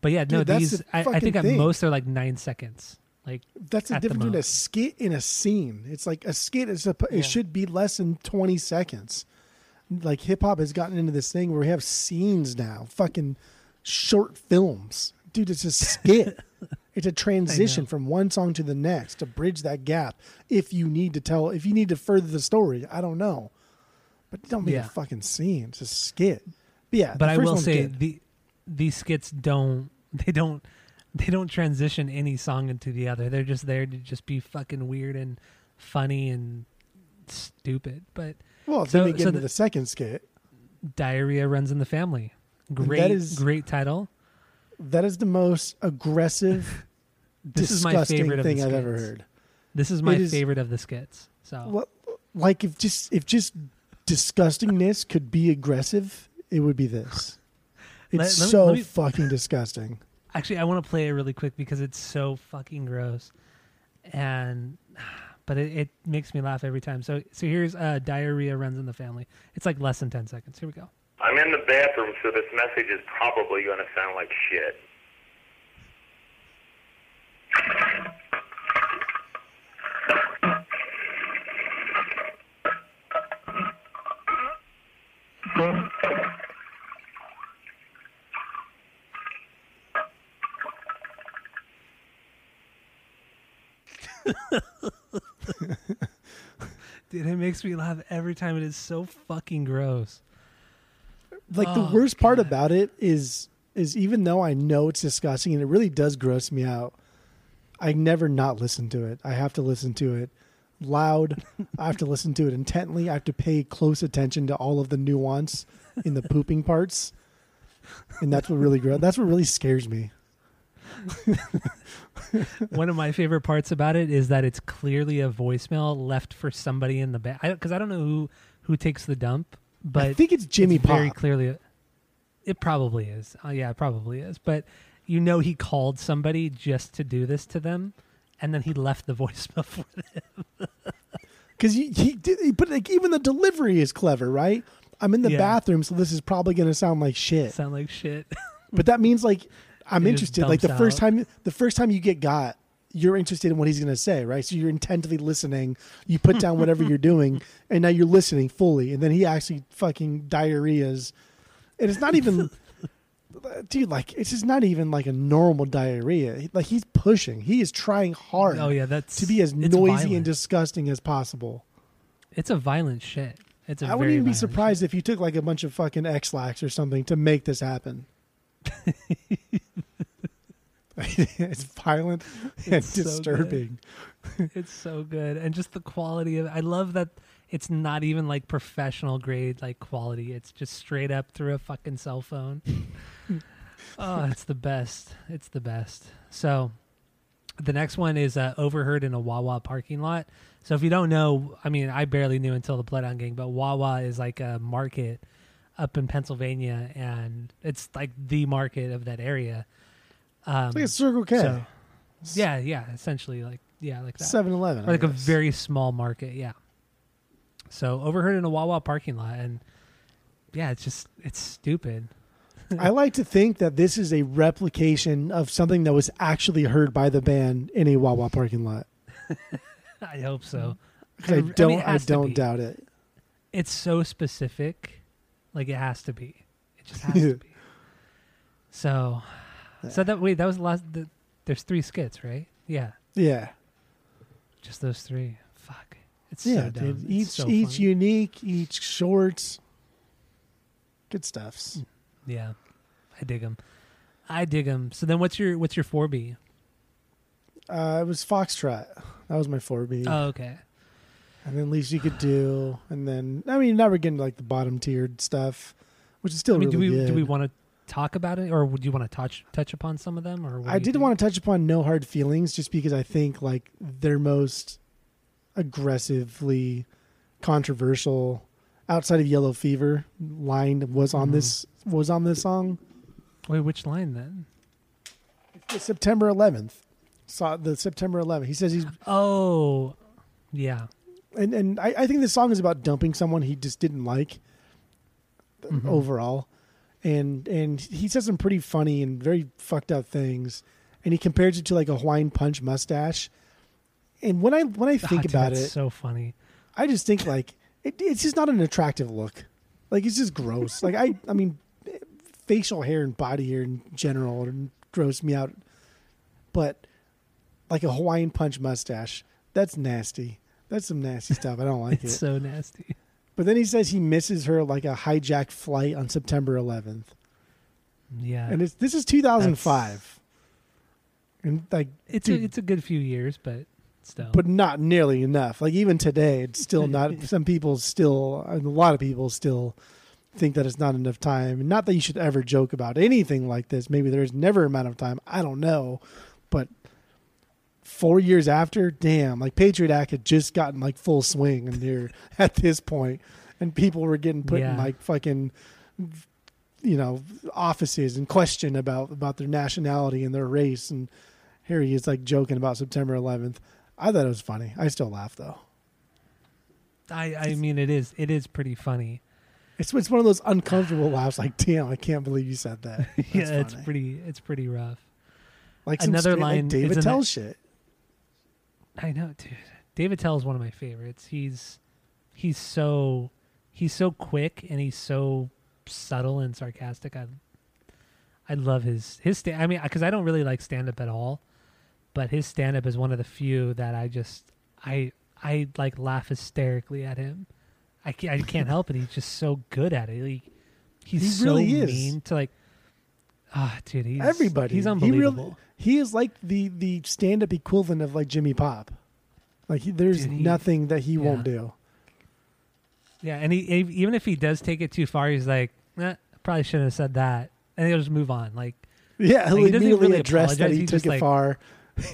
But yeah, no, Dude, that's these the I, I think at most they're like nine seconds. Like that's the difference between a skit and a scene. It's like a skit is a, Yeah. it should be less than twenty seconds. Like hip hop has gotten into this thing where we have scenes now, fucking short films. Dude, it's a skit. it's a transition from one song to the next to bridge that gap. If you need to tell, if you need to further the story, I don't know, but don't make Yeah. a fucking scene. It's a skit. But yeah, but I will say good. the these skits don't they don't they don't transition any song into the other. They're just there to just be fucking weird and funny and stupid. But well, so- then we get so into the- the second skit. diarrhea runs in the family. Great, that is- great title. That is the most aggressive, This is my favorite of the thing I've ever heard. This is my It is- favorite of the skits. So Well, like if just if just disgustingness could be aggressive, it would be this. It's Let- let me- so me- fucking disgusting. Actually, I want to play it really quick because it's so fucking gross, and but it, it makes me laugh every time. So so here's uh, diarrhea runs in the family. It's like less than ten seconds. Here we go. I'm in the bathroom, so this message is probably going to sound like shit. Dude, it makes me laugh every time. It is so fucking gross. Like the Oh, worst part about it is is even though I know it's disgusting and it really does gross me out, I never not listen to it. I have to listen to it loud. I have to listen to it intently. I have to pay close attention to all of the nuance in the pooping parts. And that's what really gro- that's what really scares me. One of my favorite parts about it is that it's clearly a voicemail left for somebody in the back. Because I, don't know who who takes the dump, but I think it's Jimmy it's very clearly. A, it probably is. Uh, yeah, it probably is. But you know, he called somebody just to do this to them, and then he left the voicemail for them. because he, he did, but like even the delivery is clever, right? I'm in the Yeah. bathroom, so this is probably going to sound like shit. Sound like shit. But that means like I'm interested. Like the dumps first out. time, the first time you get got, you're interested in what he's going to say, right? So you're intently listening. You put down whatever you're doing, and now you're listening fully. And then he actually fucking diarrheas, and it's not even. Dude, like it's just not even like a normal diarrhea. Like he's pushing. He is trying hard oh yeah, that's to be as noisy violent. and disgusting as possible. It's a violent shit. It's a I wouldn't even be surprised if you took like a bunch of fucking Ex-Lax or something to make this happen. it's violent and so disturbing. It's so good, and just the quality of. I love that it's not even like professional grade like quality. It's just straight up through a fucking cell phone. oh, it's the best. It's the best. So, the next one is uh, overheard in a Wawa parking lot. So if you don't know, I mean, I barely knew until the Bloodhound Gang, but Wawa is like a market up in Pennsylvania, and it's like the market of that area. Um, It's like a Circle K, so- yeah, yeah, essentially like yeah, like that. 7-Eleven, or like a very small market, yeah. So overheard in a Wawa parking lot, and yeah, it's just it's stupid. I like to think that this is a replication of something that was actually heard by the band in a Wawa parking lot. I hope so. I I don't, I, has to don't doubt it. It's so specific, like it has to be. It just has to be. So, so that wait, that was the last. The, there's three skits, right? Yeah, Yeah, just those three. Fuck, it's yeah. so dumb. dude. It's Each, so each funny. unique, each short. Good stuffs. Yeah, I dig them. I dig them. So then, what's your what's your four B? Uh, it was Foxtrot. That was my 4B. Oh, okay. And then least you could do, and then I mean now we're getting to, like the bottom tiered stuff, which is still I mean, really do we good. do we want to talk about it, or would you want to touch touch upon some of them? Or what I did want to touch upon No Hard Feelings just because I think like their most aggressively controversial outside of Yellow Fever line was on Mhm. this was on this song. wait. Which line then? The September 11th. Saw the September 11th. He says he's Oh, yeah. And and I, I think this song is about dumping someone he just didn't like Mhm. overall, and and he says some pretty funny and very fucked up things, and he compares it to like a Hawaiian Punch mustache, and when I when I think dude, about that's it, so funny. I just think like it, it's just not an attractive look, like it's just gross. like I I mean, facial hair and body hair in general gross me out, but like a Hawaiian Punch mustache, that's nasty. That's some nasty stuff. I don't like it. So nasty. But then he says he misses her like a hijacked flight on September 11th, Yeah, and it's this is 2005, and like, it's dude, a it's a good few years, but still. but not nearly enough. Like even today, it's still not. some people still, and a lot of people still think that it's not enough time. And not that you should ever joke about anything like this. Maybe there's never amount of time. I don't know, but four years after, damn, like Patriot Act had just gotten like full swing, and they're at this point, and people were getting put in like fucking. You know, offices and question about about their nationality and their race, and here he is like joking about September 11th. I thought it was funny. I still laugh though. I I mean, it is it is pretty funny. It's it's one of those uncomfortable laughs. Like, damn, I can't believe you said that. Yeah, it's pretty it's pretty rough. like some another straight, like, line David is in Tell shit. I know, dude. Dave Attell is one of my favorites. He's he's so he's so quick and he's so subtle and sarcastic. I I love his his sta- I mean, because I don't really like stand up at all, but his stand up is one of the few that I just I I like laugh hysterically at him. I can't, I can't help it. He's just so good at it. He, he's He so really is. mean to like Ah, dude, he's Everybody. He's He unbelievable. really- He is like the the stand up equivalent of like Jimmy Pop. Like he, there's Dude, he- nothing that he won't do. Yeah, and he even if he does take it too far, he's like, eh, probably shouldn't have said that, and he'll just move on. Like, Yeah, he'll Like, he doesn't immediately really address that he he took it like- far.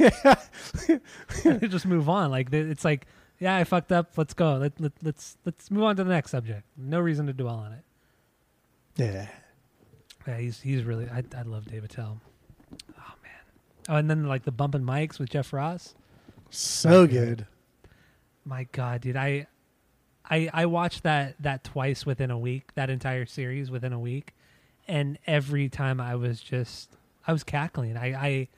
he'll just move on. Like it's like, yeah, I fucked up. Let's go. Let, let let's let's move on to the next subject. No reason to dwell on it. Yeah. Yeah, he's he's really. I I love Dave Attell. Oh man. Oh, and then like the bumping mics with Jeff Ross. So good. good. My God, dude, I, I, I watched that that twice within a week. That entire series within a week, and every time I was just, I was cackling. I, I,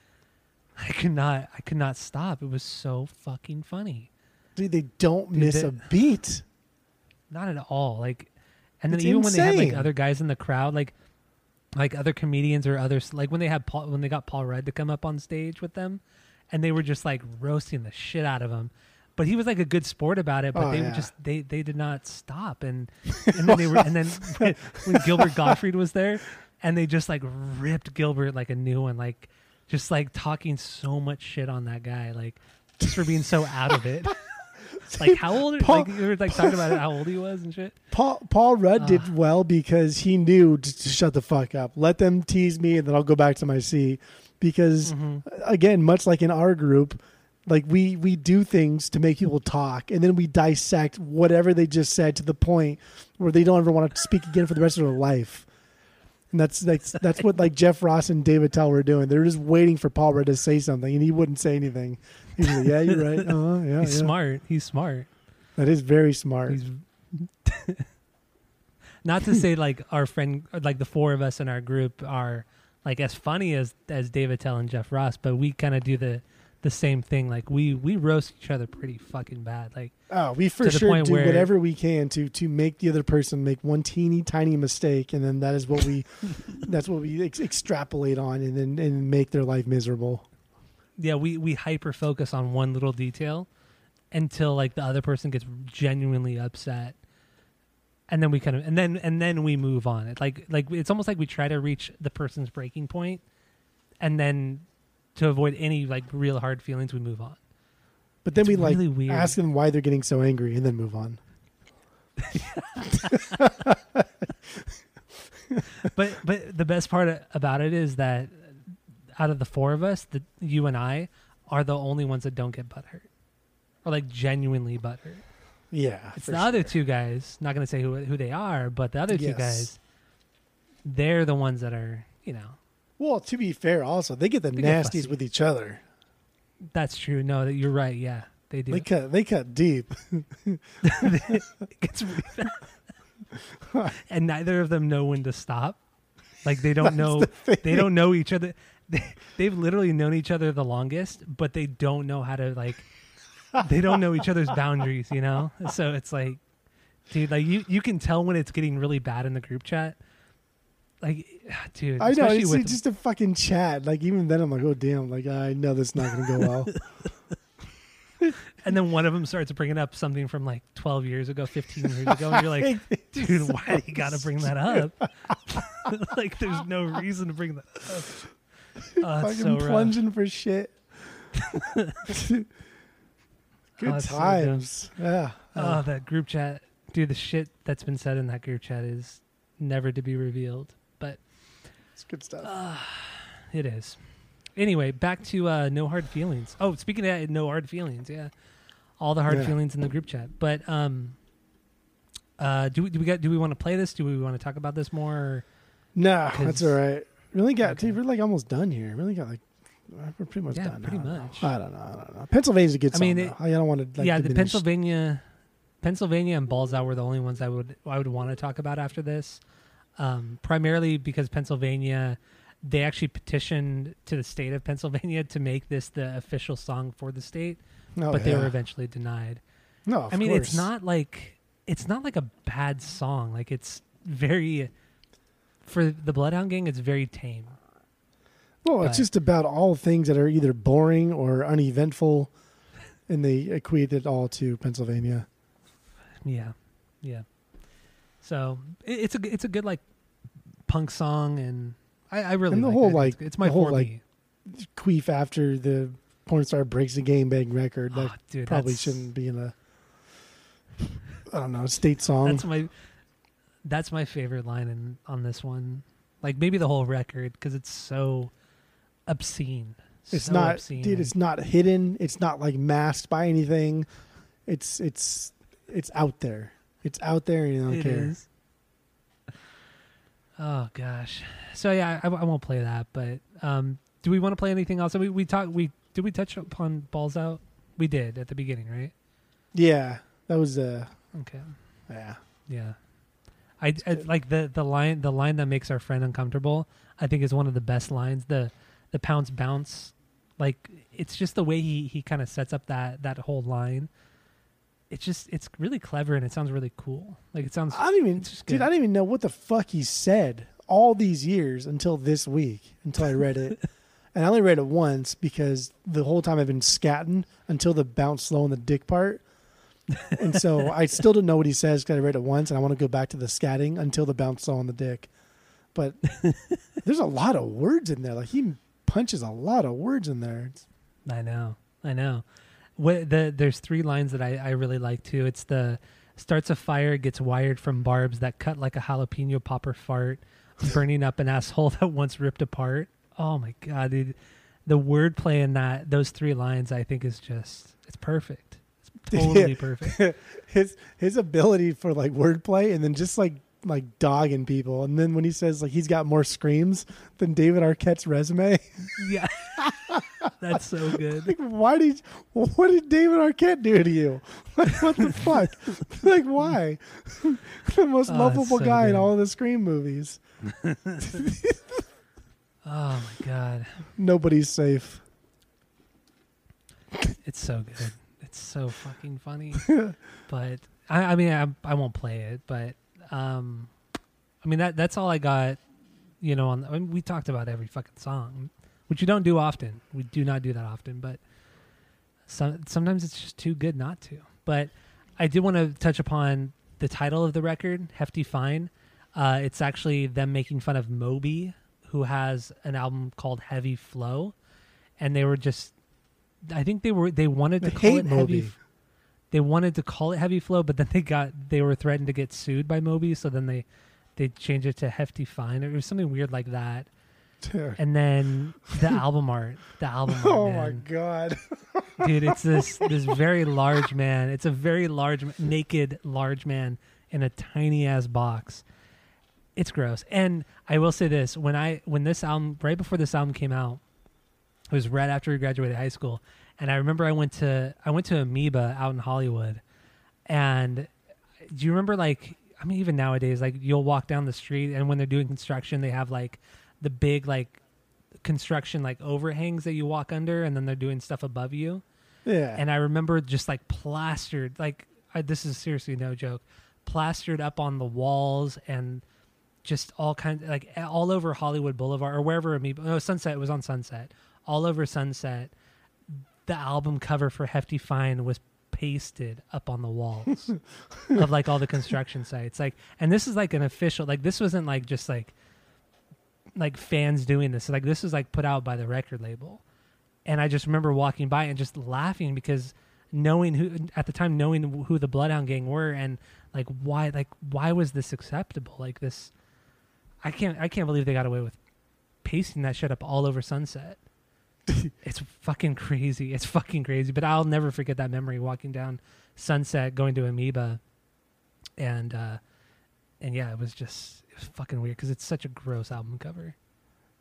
I could not, I could not stop. It was so fucking funny. Dude, they don't Dude, miss they- a beat. Not at all. Like, and then It's even when they had like insane. other guys in the crowd, like, like other comedians or others, like when they had Paul, when they got Paul Rudd to come up on stage with them, and they were just like roasting the shit out of him. But he was like a good sport about it. But Oh, they yeah. were just they they did not stop, and and then they were and then when, when Gilbert Gottfried was there, and they just like ripped Gilbert like a new one, like just like talking so much shit on that guy, like just for being so out of it. like how old? Paul- like you were like talking about how old he was and shit. Paul Paul Rudd Ah. did well because he knew to, to shut the fuck up. Let them tease me, and then I'll go back to my seat. Because Mm-hmm. again, much like in our group, like we we do things to make people talk, and then we dissect whatever they just said to the point where they don't ever want to speak again for the rest of their life. And that's that's that's what like Jeff Ross and Dave Attell were doing. They were just waiting for Paul Rudd to say something, and he wouldn't say anything. He's like, "Yeah, you're right. Uh-huh, yeah, He's yeah." smart. He's smart. That is very smart. He's not to say like our friend, like the four of us in our group are like as funny as as Dave Attell and Jeff Ross, but we kind of do the the same thing. Like we we roast each other pretty fucking bad. Like Oh, we for sure do where- whatever we can to to make the other person make one teeny tiny mistake, and then that is what we that's what we ex- extrapolate on, and then and make their life miserable. yeah, we we hyper focus on one little detail until like the other person gets genuinely upset. And then we kind of and then and then we move on. It like like it's almost like we try to reach the person's breaking point, and then to avoid any like real hard feelings, we move on. But then It's we like really weird. ask them why they're getting so angry, and then move on. but but the best part about it is that out of the four of us, the you and I are the only ones that don't get butthurt, or like genuinely butthurt. Yeah, It's the sure. other two guys. Not going to say who who they are, but the other two guys, they're the ones that are you know. Well, to be fair, also they get the They nasties fussy. with each other. That's true. No, you're right. Yeah, they do. They cut they cut deep. it gets really and neither of them know when to stop. Like they don't know. they don't know each other. They, they've literally known each other the longest, but they don't know how to like. They don't know each other's boundaries, you know. So it's like, dude, like you you can tell when it's getting really bad in the group chat. Like, dude, I know it's, just a fucking chat. Like even then, I'm like, oh damn, like I know this is not going to go well. And then one of them starts bringing up something from like 12 years ago, 15 years ago, and you're like, dude, why do you got to bring that up? like, there's no reason to bring that up. Oh, fucking so rough. plunging for shit. Good Oh, it's so times. yeah. Oh, that group chat, dude. The shit that's been said in that group chat is never to be revealed, It's good stuff. Uh, it is. Anyway, back to uh, no hard feelings. Oh, speaking of that, no hard feelings. Yeah, all the hard Yeah. feelings in the group chat. But um, uh, do we do we got do we want to play this? Do we want to talk about this more? Or? 'cause- that's all right. Really got, Okay. dude, we're like almost done here. Really got like, we're pretty much Yeah, done. pretty know. much. I don't know. I don't know. Pennsylvania's a good I mean, it- I don't want to like yeah, the Pennsylvania, Pennsylvania and Balls Out were the only ones I would I would want to talk about after this. Um, primarily because Pennsylvania, they actually petitioned to the state of Pennsylvania to make this the official song for the state, Oh, but they were eventually denied. No, of I mean, course. it's not like it's not like a bad song. Like it's very for the Bloodhound Gang. It's very tame. Well, but- it's just about all things that are either boring or uneventful, and they equate it all to Pennsylvania. Yeah, yeah. So it, it's a it's a good like punk song, and I, I really And the like whole, that. like, it's, it's my whole, 4B. like, Queef after the porn star breaks the game bang record. Ah, that Oh, dude, probably that's- shouldn't be in a I don't know state song. That's my that's my favorite line in on this one. Like maybe the whole record because it's so obscene. it's So not, obscene dude. It's not hidden. It's not like masked by anything. It's it's it's out there. It's out there, and you don't It care. is. Oh gosh. So yeah, I, I won't play that. But um, do we want to play anything else? We we talked. We did we touch upon balls out? We did at the beginning, right? Yeah, that was uh, Okay. yeah. Yeah. I, I like the the line the line that makes our friend uncomfortable. I think is one of the best lines. The the pounce bounce, like it's just the way he he kind of sets up that that whole line. It's just it's really clever and it sounds really cool. Like it sounds. I don't even, dude. good. I don't even know what the fuck he said all these years until this week, until I read it, and I only read it once because the whole time I've been scatting until the bounce slow on the dick part, and so I still don't know what he says because I read it once, and I want to go back to the scatting until the bounce slow on the dick. But there's a lot of words in there. Like he punches a lot of words in there. It's, I know, I know. What the there's three lines that I I really like too. It's the starts a fire, gets wired from barbs that cut like a jalapeno popper fart, burning up an asshole that once ripped apart. Oh my god, dude. The wordplay in that those three lines I think is just it's perfect. It's totally perfect. his his ability for like wordplay and then just like like dogging people and then when he says like he's got more screams than David Arquette's resume Yeah. That's so good. like why did what did David Arquette do to you like what the fuck like why the most Oh, lovable so guy in all of the Scream movies Oh my god. nobody's safe It's so good. It's so fucking funny. but I, I mean, I, I won't play it. But um, I mean that that's all I got. You know, on I mean, we talked about every fucking song, which you don't do often. We do not do that often, but some, sometimes it's just too good not to. But I did want to touch upon the title of the record, "Hefty Fine." Uh, it's actually them making fun of Moby, who has an album called Heavy Flow, and they were just. I think they were they wanted to They call it heavy. Moby. They wanted to call it Heavy Flow, but then they got they were threatened to get sued by Moby, so then they they changed it to Hefty Fine. It was something weird like that. And then the album art, the album art, oh my god dude, it's this this very large man. It's a very large, naked, large man in a tiny ass box. It's gross. And I will say this: when I when this album, right before this album came out, it was right after we graduated high school, and I remember I went to I went to Amoeba out in Hollywood, and do you remember like I mean even nowadays like you'll walk down the street and when they're doing construction they have like the big like construction like overhangs that you walk under and then they're doing stuff above you yeah and I remember just like plastered, like I, this is seriously no joke, plastered up on the walls and just all kinds, like all over Hollywood Boulevard or wherever Amoeba. Oh, no, Sunset it was on Sunset, all over Sunset. The album cover for Hefty Fine was pasted up on the walls of like all the construction sites. Like, and this is like an official. Like, this wasn't like just like like fans doing this. Like, this was like put out by the record label and I just remember walking by and just laughing because knowing who at the time knowing who the Bloodhound Gang were and like why like why was this acceptable like this I can't I can't believe they got away with pasting that shit up all over Sunset. it's fucking crazy. It's fucking crazy. But I'll never forget that memory walking down Sunset going to Amoeba and uh and yeah, it was just fucking weird because it's such a gross album cover.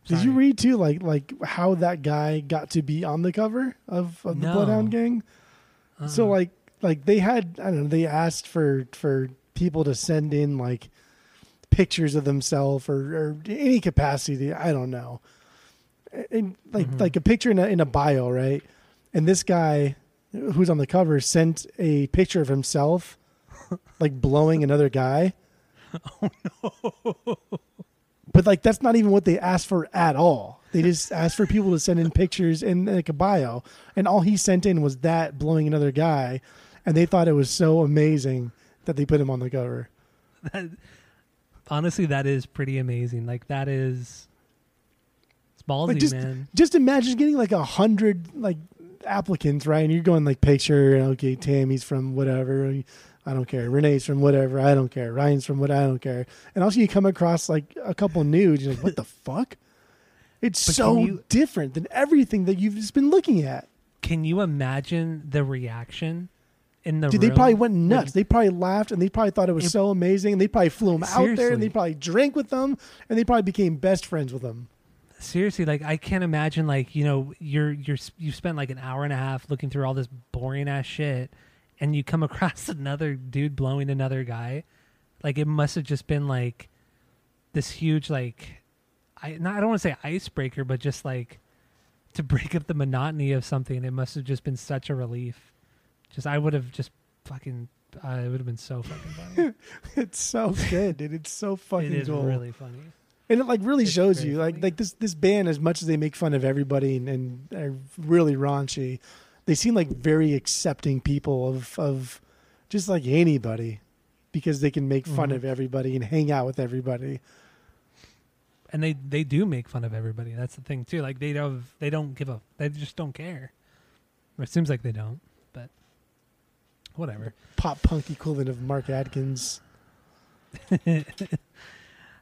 Did you read too, like like how that guy got to be on the cover of, of the No. Bloodhound Gang? So Uh-uh. like like they had I don't know they asked for for people to send in like pictures of themselves or, or any capacity I don't know, and like Mhm. like a picture in a in a bio right, and this guy who's on the cover sent a picture of himself like blowing another guy. Oh no. But like that's not even what they asked for at all. They just asked for people to send in pictures in like a bio, and all he sent in was that blowing another guy, and they thought it was so amazing that they put him on the cover. honestly that is pretty amazing like that is it's ballsy, Like just, man. just imagine getting like a hundred like applicants, right? And you're going like picture, okay, Tammy's from whatever, I don't care. Renee's from whatever, I don't care. Ryan's from what I don't care. And also you come across like a couple nudes, you're like, what the fuck? It's But so you- different than everything that you've just been looking at. Can you imagine the reaction in the Dude, they probably went nuts. They probably laughed and they probably thought it was It- so amazing. And they probably flew him out there and they probably drank with them and they probably became best friends with them. seriously like i can't imagine like you know you're you're you spent like an hour and a half looking through all this boring ass shit and you come across another dude blowing another guy like it must have just been like this huge like i not, i don't want to say icebreaker but just like to break up the monotony of something it must have just been such a relief just i would have just fucking uh, it would have been so fucking funny It's so good, dude. It's so fucking it is cool. really funny and it like really It's shows you like like this this band as much as they make fun of everybody and, and are really raunchy, they seem like very accepting people of of just like anybody because they can make fun Mhm. of everybody and hang out with everybody. and they they do make fun of everybody. That's the thing too. Like they don't they don't give up. they just don't care. Or it seems like they don't, but whatever. Pop punk equivalent of Mark Adkins.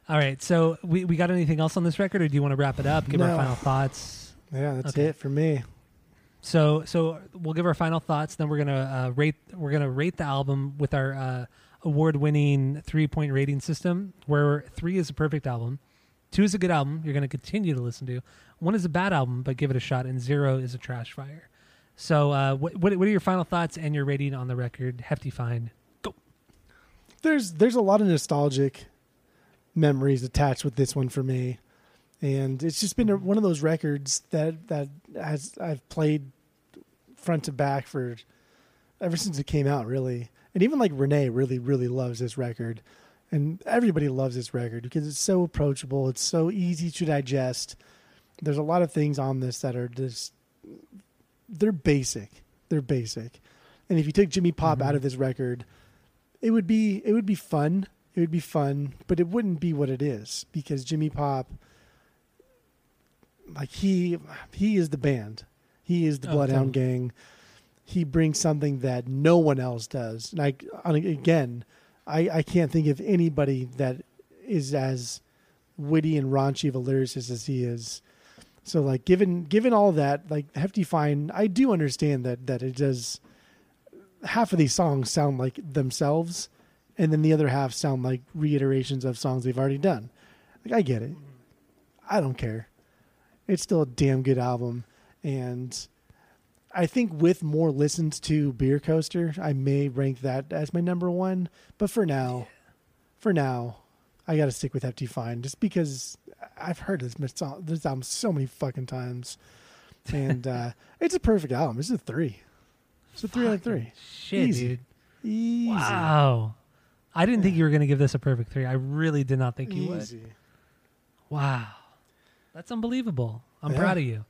All right, so we we got anything else on this record, or do you want to wrap it up? Give our final thoughts. Yeah, that's Okay. it for me. So so we'll give our final thoughts. Then we're gonna uh, rate we're gonna rate the album with our uh, award winning three point rating system, where three is a perfect album, two is a good album you're gonna continue to listen to, one is a bad album but give it a shot, and zero is a trash fire. So uh, what what are your final thoughts and your rating on the record? Hefty Fine. there's there's a lot of nostalgic memories attached with this one for me, and it's just been a, mm-hmm. one of those records that that has I've played front to back for ever since it came out, really. And even like Renee really really loves this record, and everybody loves this record because it's so approachable, it's so easy to digest. There's a lot of things on this that are just they're basic, they're basic, and if you took Jimmy Pop out mm-hmm. of this record it would be it would be fun. It would be fun, but it wouldn't be what it is because Jimmy Pop like he he is the band. He is the Oh, Bloodhound totally. Gang. He brings something that no one else does. And I again, I I can't think of anybody that is as witty and raunchy of a lyricist as he is. So like given given all that, like Hefty Fine, I do understand that that it does half of these songs sound like themselves, and then the other half sound like reiterations of songs they've already done. Like I get it. I don't care. It's still a damn good album, and I think with more listens to Beer Coaster, I may rank that as my number one. But for now, for now, I got to stick with Hefty Fine just because I've heard this song, this album so many fucking times, and uh, it's a perfect album. It's a three. It's a three out of three. Shit, Easy. dude. Easy. Wow. I didn't think you were gonna give this a perfect three. I really did not think you would. Wow. That's unbelievable. I'm Yeah. proud of you.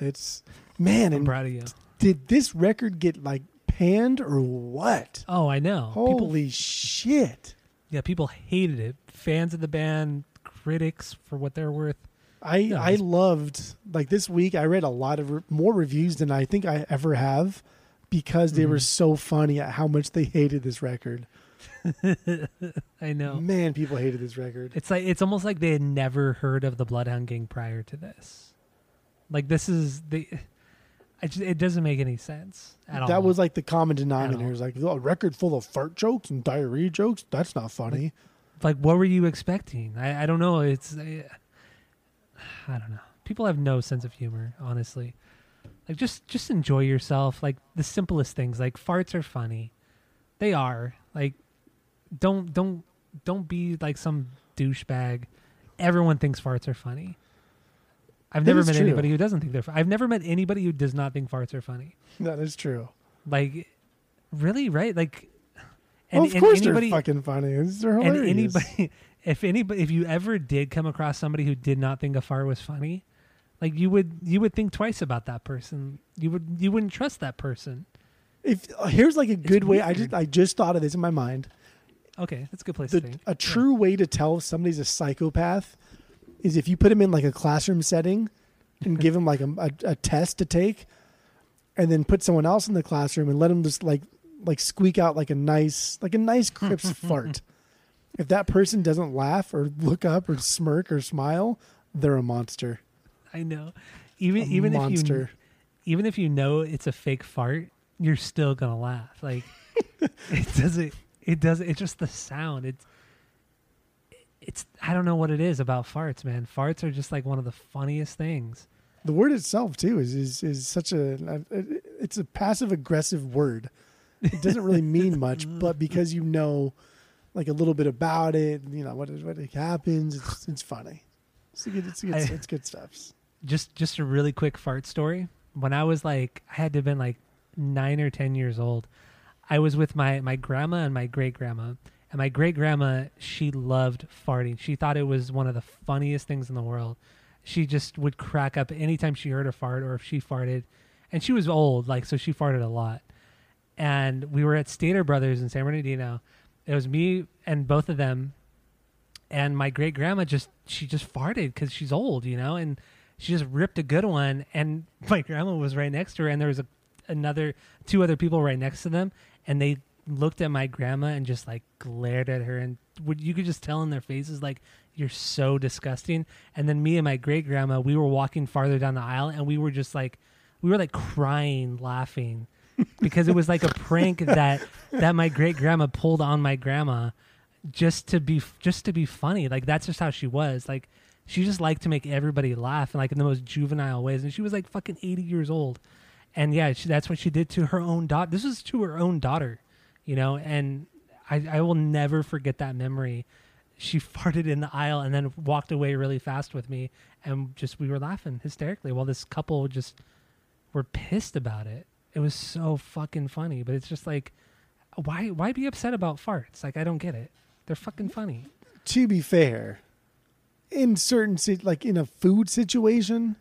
It's man, I'm and proud of you. did this record get like panned or what? Oh, I know. People Holy shit! Yeah, people hated it. Fans of the band, critics for what they're worth. I No, I it's- loved like this week. I read a lot of re- more reviews than I think I ever have because they were Mhm. so funny at how much they hated this record. I know. Man, people hated this record. It's like it's almost like they had never heard of the Bloodhound Gang prior to this. Like this is the I just, it doesn't make any sense at all. That was like the common denominator. all. It was like "Oh, a record full of fart jokes and diarrhea jokes. That's not funny. like what were you expecting? I, I don't know. It's I, I don't know. People have no sense of humor, honestly. Like just just enjoy yourself. Like the simplest things. Like farts are funny. They are. Like don't don't don't be like some douchebag. Everyone thinks farts are funny. I've That never met true. anybody who doesn't think they're. fu- I've never met anybody who does not think farts are funny. that is true. Like, really, right? Like, well, and, of and course anybody, they're fucking funny. They're and anybody if anybody if you ever did come across somebody who did not think a fart was funny like you would you would think twice about that person you would you wouldn't trust that person if uh, here's like a good way, I just. I just thought of this in my mind. Okay that's a good place The, to think a true way to tell if somebody's a psychopath is if you put them in like a classroom setting and give them like a, a, a test to take, and then put someone else in the classroom and let them just like like squeak out like a nice like a nice crisp fart. If that person doesn't laugh or look up or smirk or smile, they're a monster. I know. Even A even if you monster. even if you know it's a fake fart, you're still gonna laugh. Like it doesn't. It doesn't. It's just the sound. It's. It's. I don't know what it is about farts, man. Farts are just like one of the funniest things. The word itself too is is, is such a it's a passive aggressive word. It doesn't really mean much, but because you know like a little bit about it, you know what what happens. It's it's funny. It's good. It's good. I- it's good stuff. Just just a really quick fart story. When I was like, I had to have been like nine or ten years old. I was with my my grandma and my great grandma. And my great grandma, she loved farting. She thought it was one of the funniest things in the world. She just would crack up anytime she heard a fart or if she farted. And she was old, like so she farted a lot. And we were at Stater Brothers in San Bernardino. It was me and both of them. And my great grandma just she just farted because she's old, you know, and she just ripped a good one. And my grandma was right next to her, and there was a another two other people right next to them, and they looked at my grandma and just like glared at her, and would you could just tell in their faces like you're so disgusting. And then me and my great grandma, we were walking farther down the aisle, and we were just like we were like crying, laughing because it was like a prank that that my great grandma pulled on my grandma just to be just to be funny. Like that's just how she was. Like she just liked to make everybody laugh and like in the most juvenile ways. And she was like fucking eighty years old. And yeah, she, that's what she did to her own daughter. This was to her own daughter, you know. And I, I will never forget that memory. She farted in the aisle and then walked away really fast with me, and just we were laughing hysterically while this couple just were pissed about it. It was so fucking funny, but it's just like, why why be upset about farts? Like I don't get it. They're fucking funny. To be fair, in certain like in a food situation,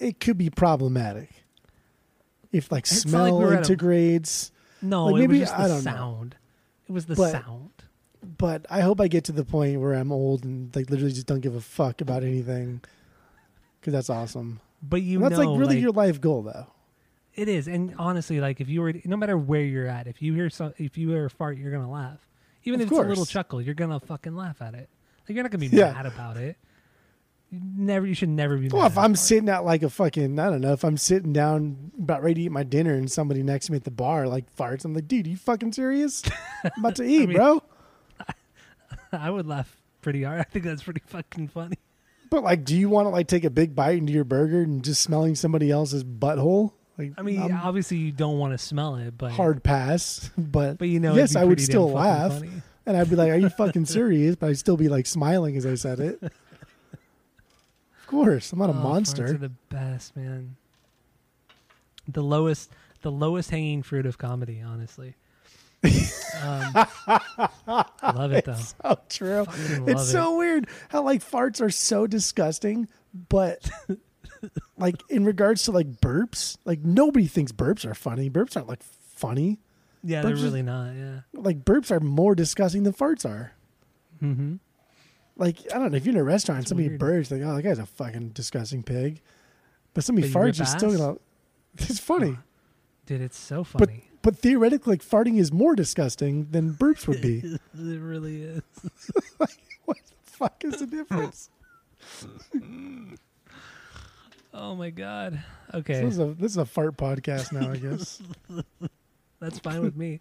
it could be problematic. If like It's smell like we at a- integrates, No, Like, it maybe- was just I the don't know. sound. It was the But- sound. but I hope I get to the point where I'm old and like literally just don't give a fuck about anything. Because that's awesome. But you And that's know, like really like, your life goal, though. it is. And honestly, like if you were, no matter where you're at, if you hear some, if you hear a fart, you're gonna laugh. Even Of if it's a little chuckle, you're gonna fucking laugh at it. Like you're not gonna be Yeah. mad about it. You never, you should never be. Well, if I'm sitting at like a fucking, I don't know, if I'm sitting down about ready to eat my dinner and somebody next to me at the bar like farts, I'm like, dude, you fucking serious? I'm about to eat, mean- bro. I would laugh pretty hard. I think that's pretty fucking funny. But like, do you want to like take a big bite into your burger and just smelling somebody else's butthole? Like, I mean, I'm obviously you don't want to smell it, but hard pass. But But you know, yes, I would still laugh, funny. and I'd be like, "Are you fucking serious?" But I'd still be like smiling as I said it. Of course, I'm not a Oh, farts monster. are the best, man. The lowest, the lowest hanging fruit of comedy, honestly. um, love it though. So true. It's so weird how like farts are so disgusting, but like in regards to like burps, like nobody thinks burps are funny. Burps aren't like funny. Yeah, But they're really not. Yeah. Like burps are more disgusting than farts are. Mm-hmm. Like I don't know if you're in a restaurant, That's somebody weird. burps like, oh, that guy's a fucking disgusting pig. But somebody But you farts still ass? gonna. It's funny, Dude, it's so funny. but theoretically, like, farting is more disgusting than burps would be. it really is. what the fuck is the difference? Oh my god. So Okay, this is a this is a fart podcast now, I guess. that's fine with me.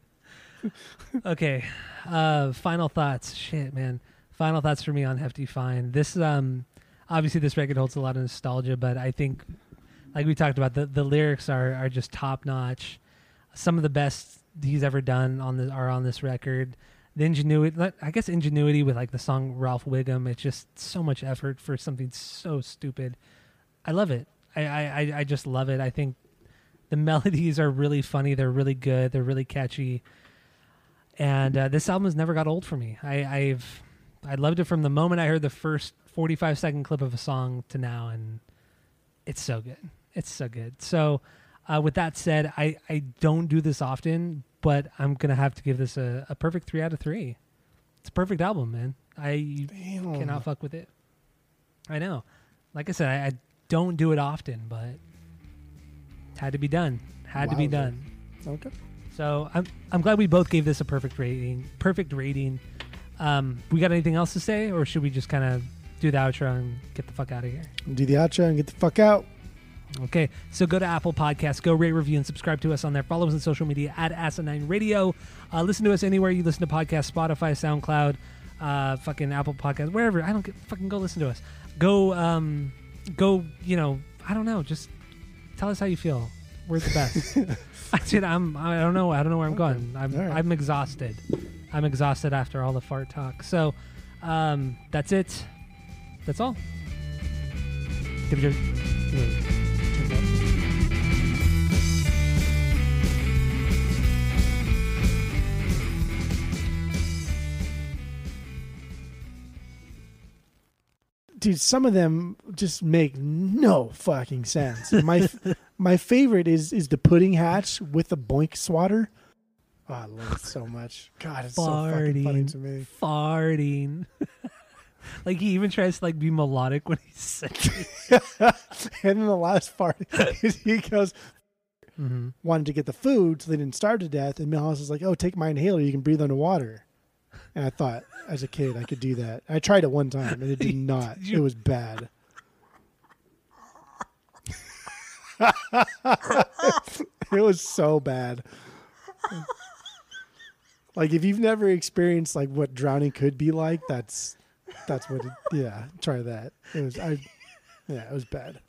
Okay, uh, final thoughts. Shit, man. Final thoughts for me on Hefty Fine. This um, obviously this record holds a lot of nostalgia, but I think, like we talked about, the the lyrics are are just top notch. Some of the best he's ever done on the are on this record. The ingenuity, I guess, ingenuity with like the song Ralph Wiggum. It's just so much effort for something so stupid. I love it. I, I, I- just love it. I think the melodies are really funny. They're really good. They're really catchy. And uh, this album has never got old for me. I, I've I loved it from the moment I heard the first 45 second clip of a song to now, and it's so good. It's so good. So, uh, with that said, I, I don't do this often, but I'm gonna have to give this a, a perfect three out of three. It's a perfect album, man. I Damn. cannot fuck with it. I know. Like I said, I, I don't do it often, but had to be done. Had to be done. Okay. So I'm I'm glad we both gave this a perfect rating. Perfect rating. Um, we got anything else to say, or should we just kind of do the outro and get the fuck out of here? Do the outro and get the fuck out. Okay, so go to Apple Podcasts, go rate, review, and subscribe to us on there. Follow us on social media at Asinine Radio. Uh, listen to us anywhere you listen to podcasts: Spotify, SoundCloud, uh, fucking Apple Podcasts, wherever. I don't get fucking go listen to us. Go, um, go. You know, I don't know. Just tell us how you feel. We're the best. I I'm. I don't know. I don't know where I'm going. I'm. Right. I'm exhausted. I'm exhausted after all the fart talk. So, um, that's it. That's all. Dude some of them just make no fucking sense my my favorite is is the pudding hatch with the boink swatter oh, i love it so much. God it's so fucking funny Farting. to me. Farting. like he even tries to like be melodic when he's singing. and then the last part he goes mm-hmm. wanted to get the food so they didn't starve to death. And Milhouse is like oh take my inhaler. You can breathe underwater. And i thought as a kid i could do that. I tried it one time and it did not. Did you- it was bad. It was so bad like if you've never experienced like what drowning could be like that's that's what it, yeah try that. It was i yeah it was bad